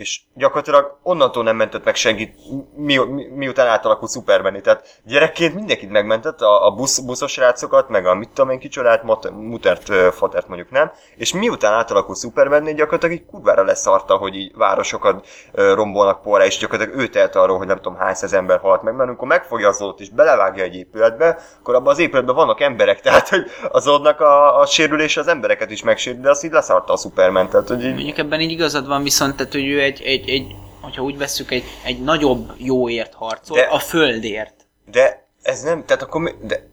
és gyakorlatilag onnantól nem mentett meg senkit, mi, mi, miután átalakult Superman. Tehát gyerekként mindenkit megmentett, a, a busz, buszos rácokat, meg a mit tudom én kicsodát, mutert, fatert mondjuk nem, és miután átalakult Superman, gyakorlatilag így kurvára leszarta, hogy így városokat rombolnak porra, és gyakorlatilag ő telt arról, hogy nem tudom hány száz ember halt meg, mert amikor megfogja az és belevágja egy épületbe, akkor abban az épületben vannak emberek, tehát hogy az oldnak a, a sérülése az embereket is megsérül, de azt így leszarta a Superman, hogy így Mondjuk ebben így igazad van, viszont tehát, hogy ő egy, egy, egy hogyha úgy vesszük, egy, egy nagyobb jóért harcol, De- a földért. De ez nem, tehát akkor mi, de...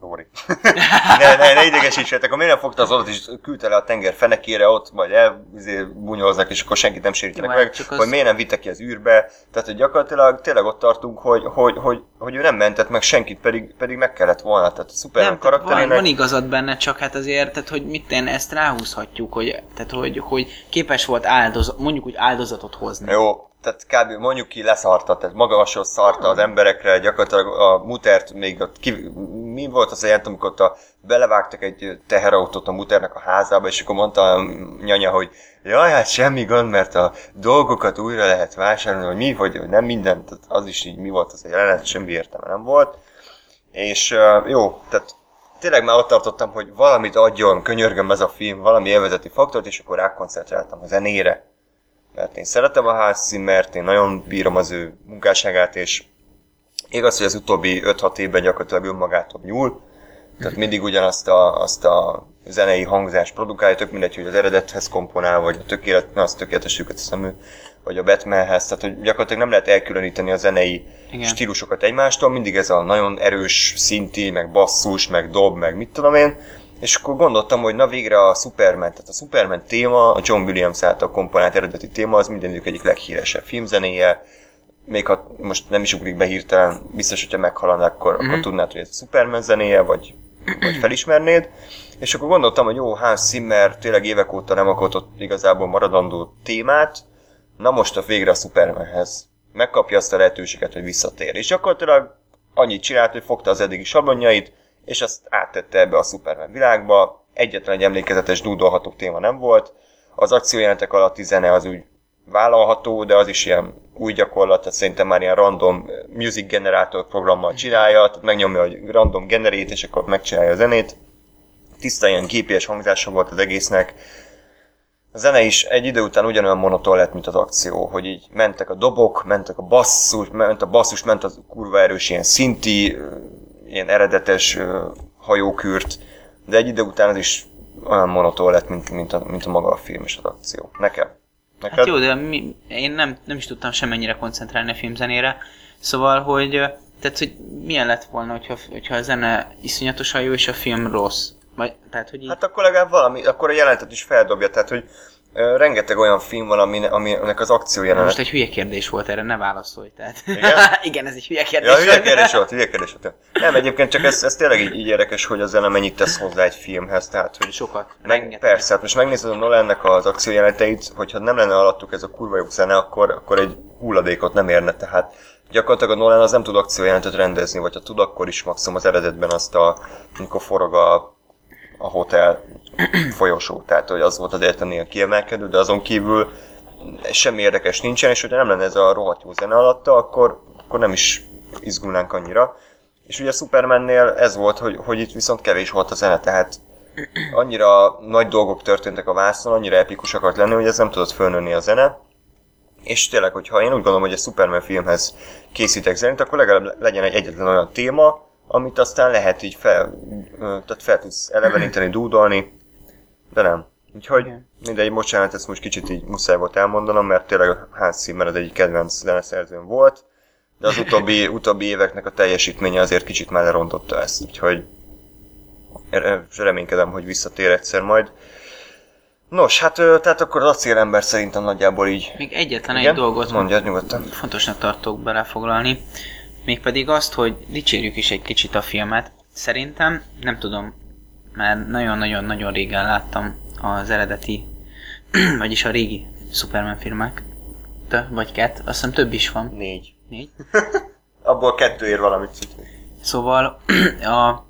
Róri. ne, ne, ne idegesítsetek, akkor miért nem fogta az adat és küldte le a tenger fenekére, ott majd elbunyolznak, és akkor senkit nem meg, hát csak az... hogy miért nem vitte ki az űrbe. Tehát, hogy gyakorlatilag tényleg ott tartunk, hogy, hogy, hogy, hogy ő nem mentett meg senkit, pedig, pedig meg kellett volna. Tehát a Nem, tehát van, karakterének... van igazad benne, csak hát azért, tehát hogy mit én ezt ráhúzhatjuk, hogy, tehát hogy, hogy képes volt áldozat, mondjuk úgy áldozatot hozni. Jó, tehát kb. mondjuk ki leszarta, tehát magasról szarta az emberekre, gyakorlatilag a mutert még ott ki, mi volt az jelent, amikor a, belevágtak egy teherautót a muternek a házába, és akkor mondta a nyanya, hogy jaj, hát semmi gond, mert a dolgokat újra lehet vásárolni, hogy mi, hogy nem mindent, az is így mi volt az a jelenet, semmi értelme nem volt. És jó, tehát tényleg már ott tartottam, hogy valamit adjon, könyörgöm ez a film, valami élvezeti faktort, és akkor rákoncentráltam a zenére. Mert én szeretem a Hans Zimmert, én nagyon bírom az ő munkásságát, és igaz, hogy az utóbbi 5-6 évben gyakorlatilag önmagától nyúl, tehát mindig ugyanazt a, azt a zenei hangzást produkálja, tök mindegy, hogy az eredethez komponál, vagy a tökélet, na, az tökéletes szemű, vagy a Batmanhez, tehát hogy gyakorlatilag nem lehet elkülöníteni a zenei Igen. stílusokat egymástól, mindig ez a nagyon erős szinti, meg basszus, meg dob, meg mit tudom én, és akkor gondoltam, hogy na végre a Superman, tehát a Superman téma, a John Williams által komponált eredeti téma, az mindenük egyik leghíresebb filmzenéje, még ha most nem is ugrik be hirtelen, biztos, hogyha meghaladnak, akkor, mm-hmm. akkor tudnád, hogy ez a Superman zenéje, vagy, vagy felismernéd. És akkor gondoltam, hogy jó, Hans Zimmer tényleg évek óta nem alkotott igazából maradandó témát, na most a végre a Supermanhez. Megkapja azt a lehetőséget, hogy visszatér. És gyakorlatilag annyit csinált, hogy fogta az eddigi sablonjait, és azt áttette ebbe a Superman világba. Egyetlen egy emlékezetes, dúdolható téma nem volt. Az akciójelentek alatti zene az úgy vállalható, de az is ilyen új gyakorlat, tehát szerintem már ilyen random music generator programmal csinálja, tehát megnyomja a random generate, és akkor megcsinálja a zenét. Tiszta ilyen GPS hangzása volt az egésznek. A zene is egy idő után ugyanolyan monoton lett, mint az akció, hogy így mentek a dobok, mentek a basszus, ment a basszus, ment az kurva erős ilyen szinti, ilyen eredetes hajókürt, de egy idő után az is olyan monoton lett, mint, mint, a, mint a maga a film és az akció. Nekem. Neked? Hát jó, de mi, én nem, nem is tudtam semennyire koncentrálni a filmzenére, szóval, hogy tehát, hogy milyen lett volna, hogyha, hogyha a zene iszonyatosan jó, és a film rossz. Vagy, tehát, hogy így, Hát akkor legalább valami, akkor a jelentet is feldobja, tehát hogy rengeteg olyan film van, ami, aminek az akció jelenet. most egy hülye kérdés volt erre, ne válaszolj, tehát. Igen? Igen, ez egy hülye kérdés Ja, hülye kérdés volt, hülye kérdés volt. Nem, egyébként csak ez, ez tényleg így, így érdekes, hogy a zene mennyit tesz hozzá egy filmhez, tehát hogy Sokat. meg, rengeteg. persze, hát most megnézed a Nolannek az akciójeleneteit, hogyha nem lenne alattuk ez a kurva jó zene, akkor, akkor egy hulladékot nem érne, tehát gyakorlatilag a Nolan az nem tud akciójelentet rendezni, vagy ha tud, akkor is maximum az eredetben azt a, amikor forog a, a hotel folyosó, tehát hogy az volt az egyetlen kiemelkedő, de azon kívül semmi érdekes nincsen, és hogyha nem lenne ez a rohadt jó zene alatta, akkor, akkor nem is izgulnánk annyira. És ugye a Supermannél ez volt, hogy, hogy itt viszont kevés volt a zene, tehát annyira nagy dolgok történtek a vászon, annyira epikus akart lenni, hogy ez nem tudott fölnőni a zene. és tényleg, hogyha én úgy gondolom, hogy a Superman filmhez készítek zenét, akkor legalább legyen egy egyetlen olyan téma, amit aztán lehet így fel, tehát fel tudsz eleveníteni, dúdolni, de nem. Úgyhogy Igen. mindegy, bocsánat, ezt most kicsit így muszáj volt elmondanom, mert tényleg a Hans Zimmer az egyik kedvenc zeneszerzőm volt, de az utóbbi, utóbbi éveknek a teljesítménye azért kicsit már lerontotta ezt, úgyhogy reménykedem, hogy visszatér egyszer majd. Nos, hát tehát akkor az acélember szerintem nagyjából így... Még egyetlen Igen? egy dolgot Mondjad nyugodtan. fontosnak tartok belefoglalni, mégpedig azt, hogy dicsérjük is egy kicsit a filmet. Szerintem, nem tudom, mert nagyon-nagyon-nagyon régen láttam az eredeti, vagyis a régi Superman filmek, vagy kett, azt hiszem több is van. Négy. Négy? Abból kettő ér valamit. Szóval a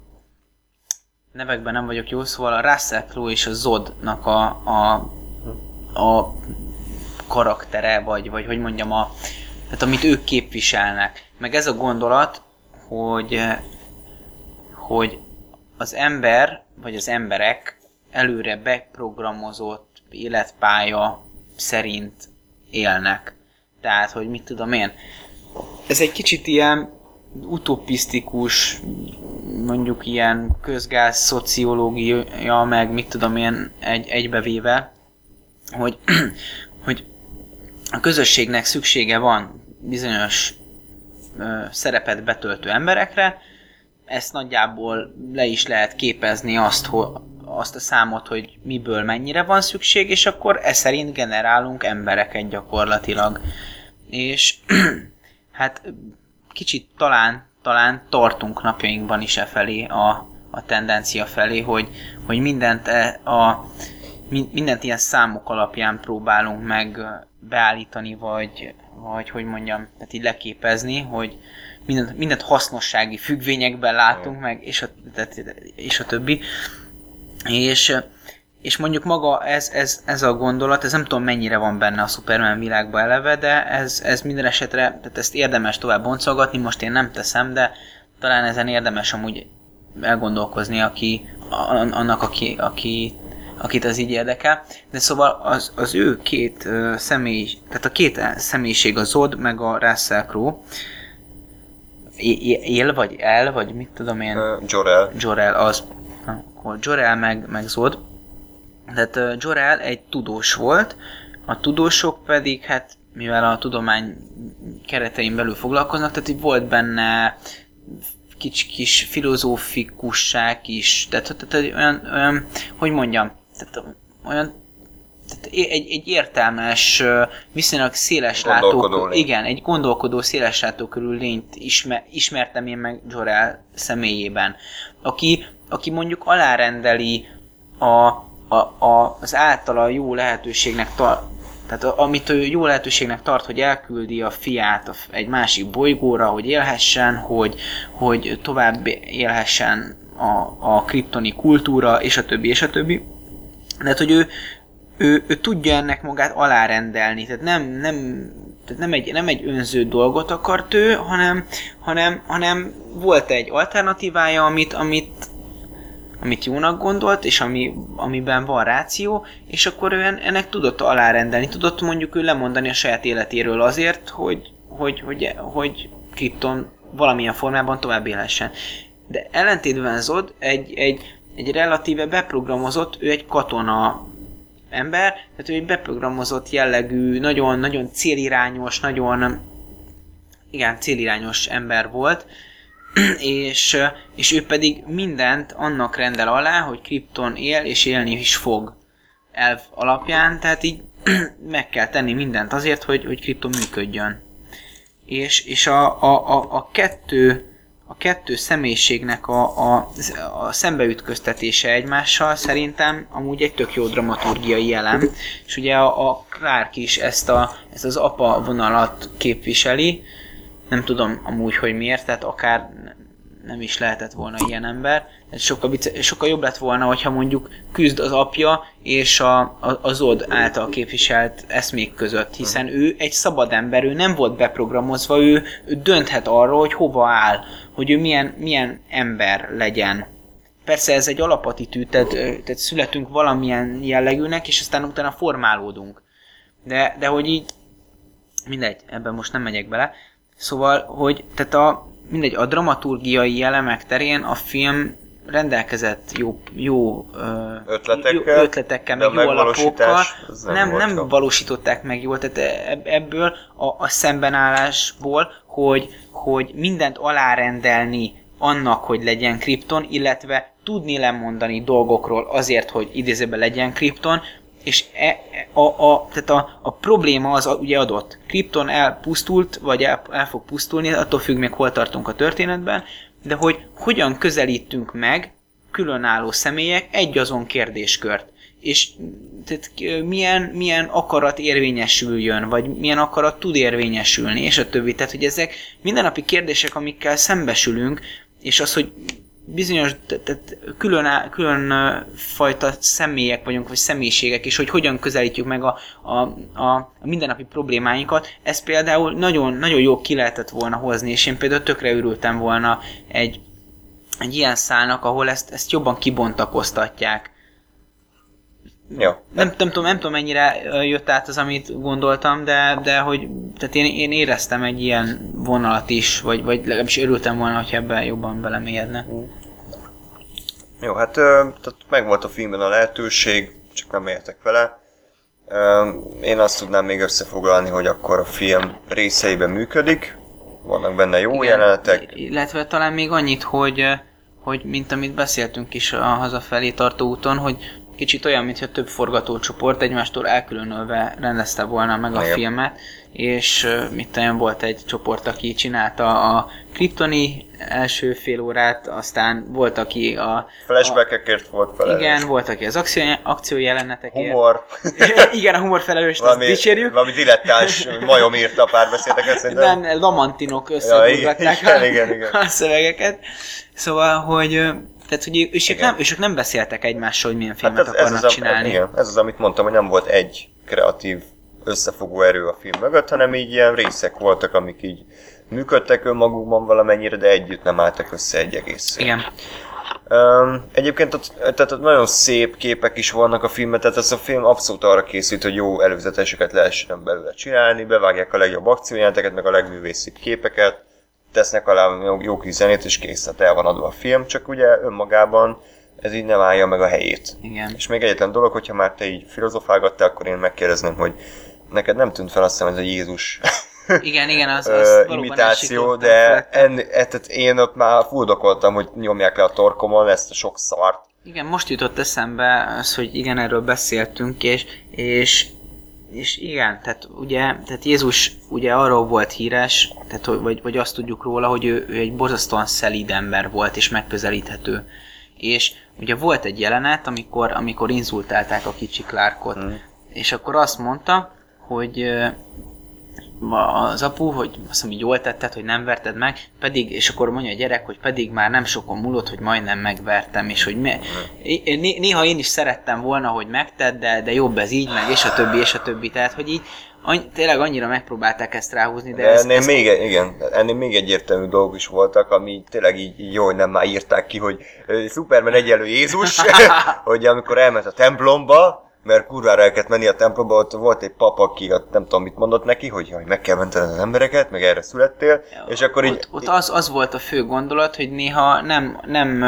nevekben nem vagyok jó, szóval a Russell Crowe és a Zodnak a, a, a karaktere, vagy, vagy hogy mondjam, a, tehát amit ők képviselnek. Meg ez a gondolat, hogy, hogy az ember, vagy az emberek előre beprogramozott életpálya szerint élnek. Tehát, hogy mit tudom én. Ez egy kicsit ilyen utopisztikus, mondjuk ilyen közgáz szociológia, meg mit tudom én egy, egybevéve, hogy, hogy a közösségnek szüksége van bizonyos ö, szerepet betöltő emberekre, ezt nagyjából le is lehet képezni azt, hogy azt a számot, hogy miből mennyire van szükség, és akkor e szerint generálunk embereket gyakorlatilag. És hát kicsit talán, talán tartunk napjainkban is e felé a, a tendencia felé, hogy, hogy mindent, e, a, mindent ilyen számok alapján próbálunk meg beállítani, vagy, vagy hogy mondjam, tehát így leképezni, hogy mindent, mindent hasznossági függvényekben látunk meg, és a, tehát, és a többi. És, és mondjuk maga ez, ez, ez a gondolat, ez nem tudom mennyire van benne a Superman világban eleve, de ez, ez minden esetre, tehát ezt érdemes tovább boncolgatni, most én nem teszem, de talán ezen érdemes amúgy elgondolkozni, aki, annak, aki, aki, akit az így érdekel. De szóval az, az ő két uh, személy, tehát a két személyiség, a Zod meg a Russell Crowe, él, vagy el, vagy mit tudom én? Uh, Jorel. Jorel, az. Akkor Jorel meg, meg Zod. Tehát uh, Jorel egy tudós volt, a tudósok pedig, hát mivel a tudomány keretein belül foglalkoznak, tehát így volt benne kis, kis filozófikusság is, tehát, tehát olyan, olyan, hogy mondjam, tehát olyan tehát egy, egy értelmes, viszonylag széles látó, igen, egy gondolkodó széles körül lényt ismer, ismertem én meg Jorel személyében, aki, aki mondjuk alárendeli a, a, a, az általa jó lehetőségnek tart, tehát amit ő jó lehetőségnek tart, hogy elküldi a fiát egy másik bolygóra, hogy élhessen, hogy, hogy tovább élhessen a, a kriptoni kultúra, és a többi, és a többi. Tehát, hogy ő, ő, ő tudja ennek magát alárendelni, tehát nem, nem, tehát nem, egy, nem egy önző dolgot akart ő, hanem, hanem, hanem volt egy alternatívája, amit, amit, amit jónak gondolt, és ami, amiben van ráció, és akkor ő ennek tudott alárendelni, tudott mondjuk ő lemondani a saját életéről azért, hogy, hogy, hogy, hogy Krypton valamilyen formában tovább élhessen. De ellentétben Zod egy, egy, egy relatíve beprogramozott, ő egy katona ember, tehát ő egy beprogramozott jellegű, nagyon-nagyon célirányos, nagyon igen, célirányos ember volt, és, és ő pedig mindent annak rendel alá, hogy Krypton él és élni is fog elv alapján, tehát így meg kell tenni mindent azért, hogy, hogy Krypton működjön. És, és a, a, a, a kettő a kettő személyiségnek a, a, a szembeütköztetése egymással szerintem amúgy egy tök jó dramaturgiai elem, és ugye a, a Clark is ezt, a, ezt az apa vonalat képviseli, nem tudom amúgy, hogy miért, tehát akár nem is lehetett volna ilyen ember. Ez sokkal, sokkal jobb lett volna, hogyha mondjuk küzd az apja és a, a, az Zod által képviselt eszmék között, hiszen ő egy szabad ember, ő nem volt beprogramozva, ő, ő dönthet arról, hogy hova áll, hogy ő milyen, milyen ember legyen. Persze ez egy alapatitűd, tehát, tehát születünk valamilyen jellegűnek, és aztán utána formálódunk. De, de hogy így mindegy, ebben most nem megyek bele. Szóval, hogy tehát a, mindegy, a dramaturgiai elemek terén a film rendelkezett jó, jó ötletekkel, jó ötletekkel meg jó alapokkal. Nem, nem, nem valósították meg jól, tehát e, ebből a, a szembenállásból, hogy, hogy mindent alárendelni annak, hogy legyen kripton, illetve tudni lemondani dolgokról azért, hogy idézőben legyen kripton, és e, a, a, tehát a, a probléma az ugye adott. Krypton elpusztult, vagy el, el fog pusztulni, attól függ még hol tartunk a történetben, de hogy hogyan közelítünk meg különálló személyek egy azon kérdéskört. És tehát milyen, milyen akarat érvényesüljön, vagy milyen akarat tud érvényesülni, és a többi. Tehát, hogy ezek mindennapi kérdések, amikkel szembesülünk, és az, hogy bizonyos tehát külön, külön fajta személyek vagyunk, vagy személyiségek, és hogy hogyan közelítjük meg a, a, a, a mindennapi problémáinkat, ez például nagyon, nagyon jó ki lehetett volna hozni, és én például tökre örültem volna egy, egy ilyen szálnak, ahol ezt, ezt jobban kibontakoztatják. Ja. Nem, nem, tudom, nem tudom, mennyire jött át az, amit gondoltam, de, de hogy tehát én, én éreztem egy ilyen vonalat is, vagy, vagy legalábbis örültem volna, hogy ebben jobban belemélyedne. Jó, hát tehát megvolt a filmben a lehetőség, csak nem értek vele. Én azt tudnám még összefoglalni, hogy akkor a film részeiben működik, vannak benne jó Igen, jelenetek. Illetve talán még annyit, hogy, hogy mint amit beszéltünk is a hazafelé tartó úton, hogy kicsit olyan, mintha több forgatócsoport egymástól elkülönölve rendezte volna meg a Igen. filmet, és mit tudom, volt egy csoport, aki csinálta a Kryptoni első fél órát, aztán volt, aki a... Flashbackekért volt felelős. Igen, volt, aki az akció, akció jelenetekért. Humor. igen, a humor felelős, valami, azt dicsérjük. Valami dilettáns majom írta a párbeszédeket szerintem. Nem, lamantinok összeburgatták ja, igen, igen, igen. a szövegeket. Szóval, hogy tehát, hogy ők, ők, nem, ők nem beszéltek egymással, hogy milyen hát filmet hát ez, akarnak ez az, csinálni. Igen, ez az, amit mondtam, hogy nem volt egy kreatív összefogó erő a film mögött, hanem így ilyen részek voltak, amik így működtek önmagukban valamennyire, de együtt nem álltak össze egy egész. Igen. Um, egyébként ott, tehát ott nagyon szép képek is vannak a filmben, tehát ez a film abszolút arra készült, hogy jó előzeteseket lehessen belőle csinálni, bevágják a legjobb akciójelenteket, meg a legművészibb képeket, tesznek alá jó, kis zenét, és kész, tehát el van adva a film, csak ugye önmagában ez így nem állja meg a helyét. Igen. És még egyetlen dolog, hogyha már te így filozofálgattál, akkor én megkérdezném, hogy neked nem tűnt fel azt hiszem, ez a Jézus igen, igen, az, az imitáció, de en, e, tehát én ott már fuldokoltam, hogy nyomják le a torkomon ezt a sok szart. Igen, most jutott eszembe az, hogy igen, erről beszéltünk, és, és és igen, tehát ugye, tehát Jézus ugye arról volt híres, tehát, vagy, vagy azt tudjuk róla, hogy ő, ő egy borzasztóan szelíd ember volt, és megközelíthető. És ugye volt egy jelenet, amikor, amikor inzultálták a kicsi Clarkot, mm. és akkor azt mondta, hogy az apu, hogy azt hogy jól tetted, hogy nem verted meg, pedig, és akkor mondja a gyerek, hogy pedig már nem sokon múlott, hogy majdnem megvertem, és hogy me, néha én is szerettem volna, hogy megted, de, de jobb ez így, meg és a többi, és a többi, tehát, hogy így annyi, tényleg annyira megpróbálták ezt ráhúzni, de, de ez, ennél ez... még, igen, ennél még egyértelmű dolgok is voltak, ami tényleg így, jó, hogy nem már írták ki, hogy Superman egyelő Jézus, hogy amikor elment a templomba, mert kurvára el kellett menni a templomba, ott volt egy pap, aki ott nem tudom mit mondott neki, hogy jaj, meg kell mentened az embereket, meg erre születtél, ja, és akkor ott, így... Ott az, az volt a fő gondolat, hogy néha nem, nem,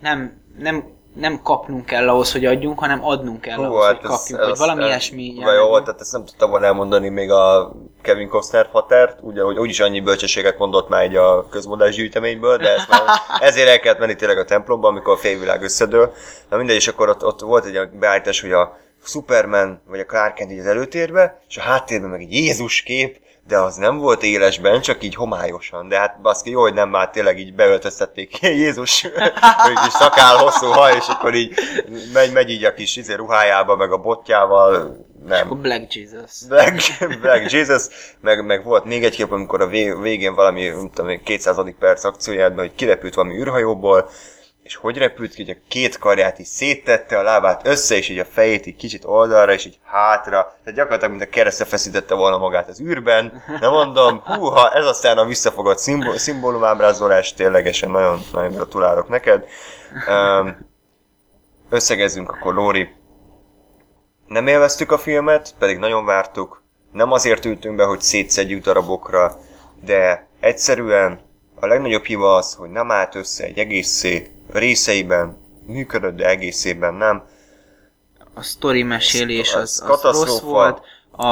nem, nem nem kapnunk kell ahhoz, hogy adjunk, hanem adnunk kell Hú, ahhoz, hát hogy kapjuk, ez, vagy valami ez, ilyesmi. Jó volt, tehát ezt nem tudtam volna elmondani még a Kevin Costner hatert, ugye, hogy úgyis annyi bölcsességet mondott már egy a közmondás gyűjteményből, de ezt már ezért el kellett menni tényleg a templomba, amikor a félvilág összedől. Na mindegy, és akkor ott, ott volt egy beállítás, hogy a Superman vagy a Clark Kent így az előtérbe, és a háttérben meg egy Jézus kép, de az nem volt élesben, csak így homályosan. De hát baszki, jó, hogy nem már tényleg így beöltöztették Jézus, hogy is szakál, hosszú haj, és akkor így megy, megy így a kis izé, ruhájába, meg a botjával, nem. Black Jesus. Black, Black Jesus, meg, meg volt még egy kép, amikor a végén valami, nem tudom, 200. perc akciójában, hogy kirepült valami űrhajóból, és hogy repült ki, hogy a két karját is széttette, a lábát össze, és így a fejét így kicsit oldalra, és így hátra. Tehát gyakorlatilag, mint a keresztre feszítette volna magát az űrben. Nem mondom, húha, ez aztán a visszafogott szimbol, szimbólumábrázolás, ténylegesen nagyon, nagyon gratulálok neked. Összegezzünk akkor, Lóri. Nem élveztük a filmet, pedig nagyon vártuk. Nem azért ültünk be, hogy szétszedjük darabokra, de egyszerűen a legnagyobb hiba az, hogy nem állt össze egy egészé, részeiben működött, de egészében nem. A sztori mesélés Az az, az rossz volt, a,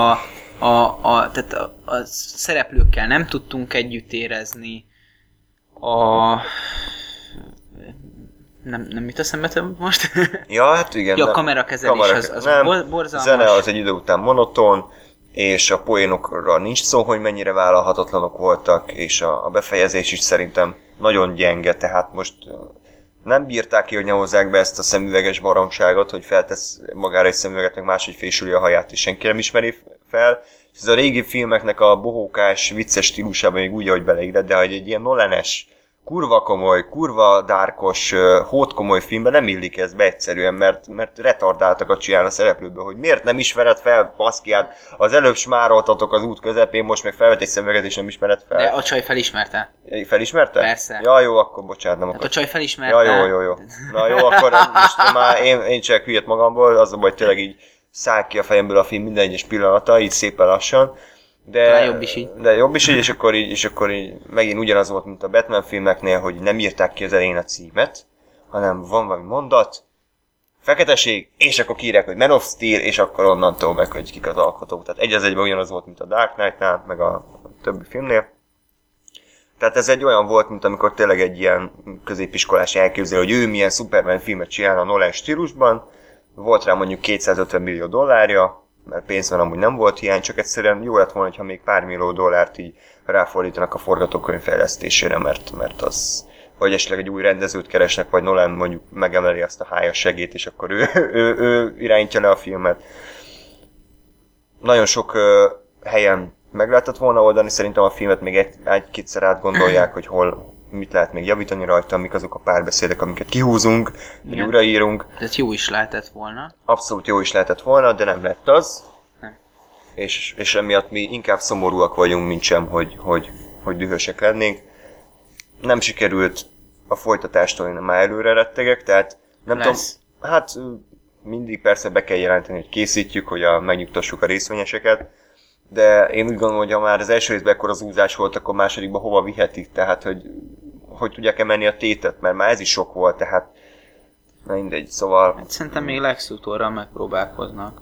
a, a, tehát a, a szereplőkkel nem tudtunk együtt érezni, a... Nem, nem jut eszembe most? Ja, hát igen. Ja, a kamerakezelés az- az nem, bor- borzalmas. Zene az egy idő után monoton, és a poénokra nincs szó, hogy mennyire vállalhatatlanok voltak, és a, a befejezés is szerintem nagyon gyenge, tehát most nem bírták ki, hogy ne hozzák be ezt a szemüveges baromságot, hogy feltesz magára egy szemüveget, meg máshogy fésüli a haját, és senki nem ismeri fel. És ez a régi filmeknek a bohókás, vicces stílusában még úgy, ahogy beleírod, de hogy egy ilyen nolenes, kurva komoly, kurva dárkos, hótkomoly filmben nem illik ez be egyszerűen, mert, mert retardáltakat csinál a szereplőből, hogy miért nem ismered fel, baszki, hát az előbb smároltatok az út közepén, most meg felvet egy szemüveget és nem ismered fel. De a csaj felismerte. Felismerte? Persze. Ja, jó, akkor bocsánat, nem Tehát a akar. csaj felismerte. Ja, jó, jó, jó. Na jó, akkor most már én, én csak hülyet magamból, az a baj, tényleg így száll ki a fejemből a film minden egyes pillanata, így szépen lassan. De, Talán jobb is így. De jobb is így, és akkor így, és akkor így megint ugyanaz volt, mint a Batman filmeknél, hogy nem írták ki az elején a címet, hanem van valami mondat, feketeség, és akkor kírják, hogy Man of Steel, és akkor onnantól meg, hogy kik az alkotók. Tehát egy az egyben ugyanaz volt, mint a Dark Knight-nál, meg a többi filmnél. Tehát ez egy olyan volt, mint amikor tényleg egy ilyen középiskolás elképzel, hogy ő milyen Superman filmet csinál a Nolan stílusban. Volt rá mondjuk 250 millió dollárja, mert pénzben amúgy nem volt hiány, csak egyszerűen jó lett volna, ha még pár millió dollárt így ráfordítanak a forgatókönyv fejlesztésére, mert, mert az vagy esetleg egy új rendezőt keresnek, vagy Nolan mondjuk megemeli azt a hájas segét, és akkor ő, ő, ő irányítja le a filmet. Nagyon sok ö, helyen meg lehetett volna oldani, szerintem a filmet még egy, egy-kétszer átgondolják, hogy hol mit lehet még javítani rajta, mik azok a párbeszédek, amiket kihúzunk, vagy Igen. újraírunk. Ez jó is lehetett volna. Abszolút jó is lehetett volna, de nem lett az. Nem. És, és emiatt mi inkább szomorúak vagyunk, mint sem, hogy, hogy, hogy dühösek lennénk. Nem sikerült a folytatástól, én már előre rettegek, tehát nem Lesz. tudom, hát mindig persze be kell jelenteni, hogy készítjük, hogy a, megnyugtassuk a részvényeseket, de én úgy gondolom, hogy ha már az első részben ekkor az úzás volt, akkor másodikban hova vihetik, tehát hogy hogy tudják emelni a tétet, mert már ez is sok volt, tehát na mindegy, szóval Hát szerintem még Lex Luthorral megpróbálkoznak.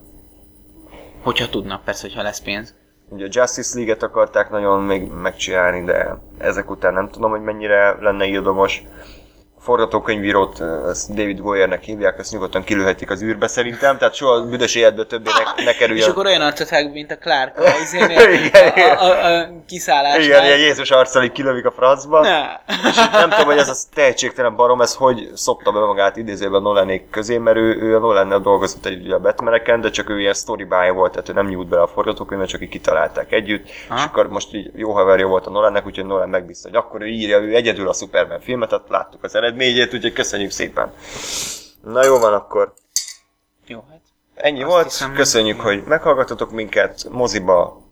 Hogyha tudnak, persze, hogyha lesz pénz. Ugye a Justice League-et akarták nagyon még megcsinálni, de ezek után nem tudom, hogy mennyire lenne ildomos. Forgatókönyvírót, ezt David Goyernek hívják, ezt nyugodtan kilőhetik az űrbe szerintem, tehát soha büdös életbe többé ne, ne És kerüljön. akkor olyan arcot vág, mint a Clark a, Igen, igen. a, a, a kiszállásnál. Igen, ilyen Jézus arccal így kilövik a francba. Ne. És nem tudom, hogy ez a tehetségtelen barom, ez hogy szopta be magát idézőben Nolanék közé, mert ő, ő a Nolannel dolgozott egy ugye a Batmaneken, de csak ő ilyen storybája volt, tehát ő nem nyújt bele a forgatókönyvbe, csak így kitalálták együtt, Aha. és akkor most így jó haverja volt a Nolannek, úgyhogy Nolan megbízta, hogy akkor ő írja ő egyedül a Superman filmet, tehát láttuk az eredményét, úgyhogy köszönjük szépen. Na jó van akkor. Jó, hát. Ennyi Azt volt, hiszem, köszönjük, hogy meghallgatotok minket, moziba,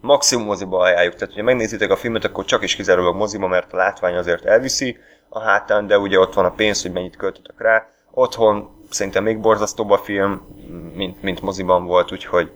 maximum moziba ajánljuk, tehát hogyha megnézitek a filmet, akkor csak is kizárólag moziba, mert a látvány azért elviszi a hátán, de ugye ott van a pénz, hogy mennyit költötök rá. Otthon szerintem még borzasztóbb a film, mint, mint moziban volt, úgyhogy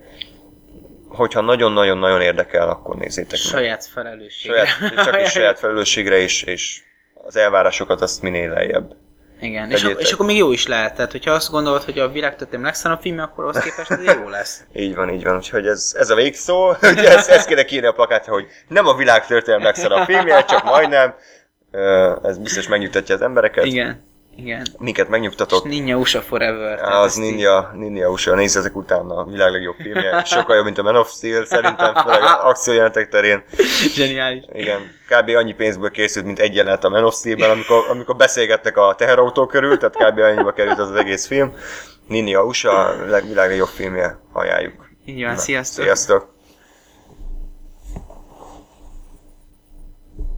hogyha nagyon-nagyon-nagyon érdekel, akkor nézzétek meg. Saját felelősségre. Saját, csak is saját felelősségre, és, és az elvárásokat azt minél lejjebb. Igen, és, ak- és akkor még jó is lehet. Tehát, hogyha azt gondolod, hogy a világtörténelem legszarabb filmje, akkor ahhoz képest ez jó lesz. Így van, így van. Úgyhogy ez, ez a végszó. Ugye ezt, ezt kéne írni a plakátra, hogy nem a világ történelem legszarabb filmje, csak majdnem. Ez biztos megnyugtatja az embereket. Igen, igen. Minket És megnyugtatott. Ninja USA Forever. tehát Az ezt így- Ninja, Ninja USA, nézzetek utána a világ legjobb filmje. Sokkal jobb, mint a Man of Steel, szerintem, főleg akciójelentek terén. Zseniális. Igen, kb. annyi pénzből készült, mint egy jelenet a Man of Steel-ben, amikor, amikor beszélgettek a teherautó körül, tehát kb. annyiba került az, az egész film. Ninja USA, világ legjobb filmje, ajánljuk. Így van, Na, sziasztok. Sziasztok!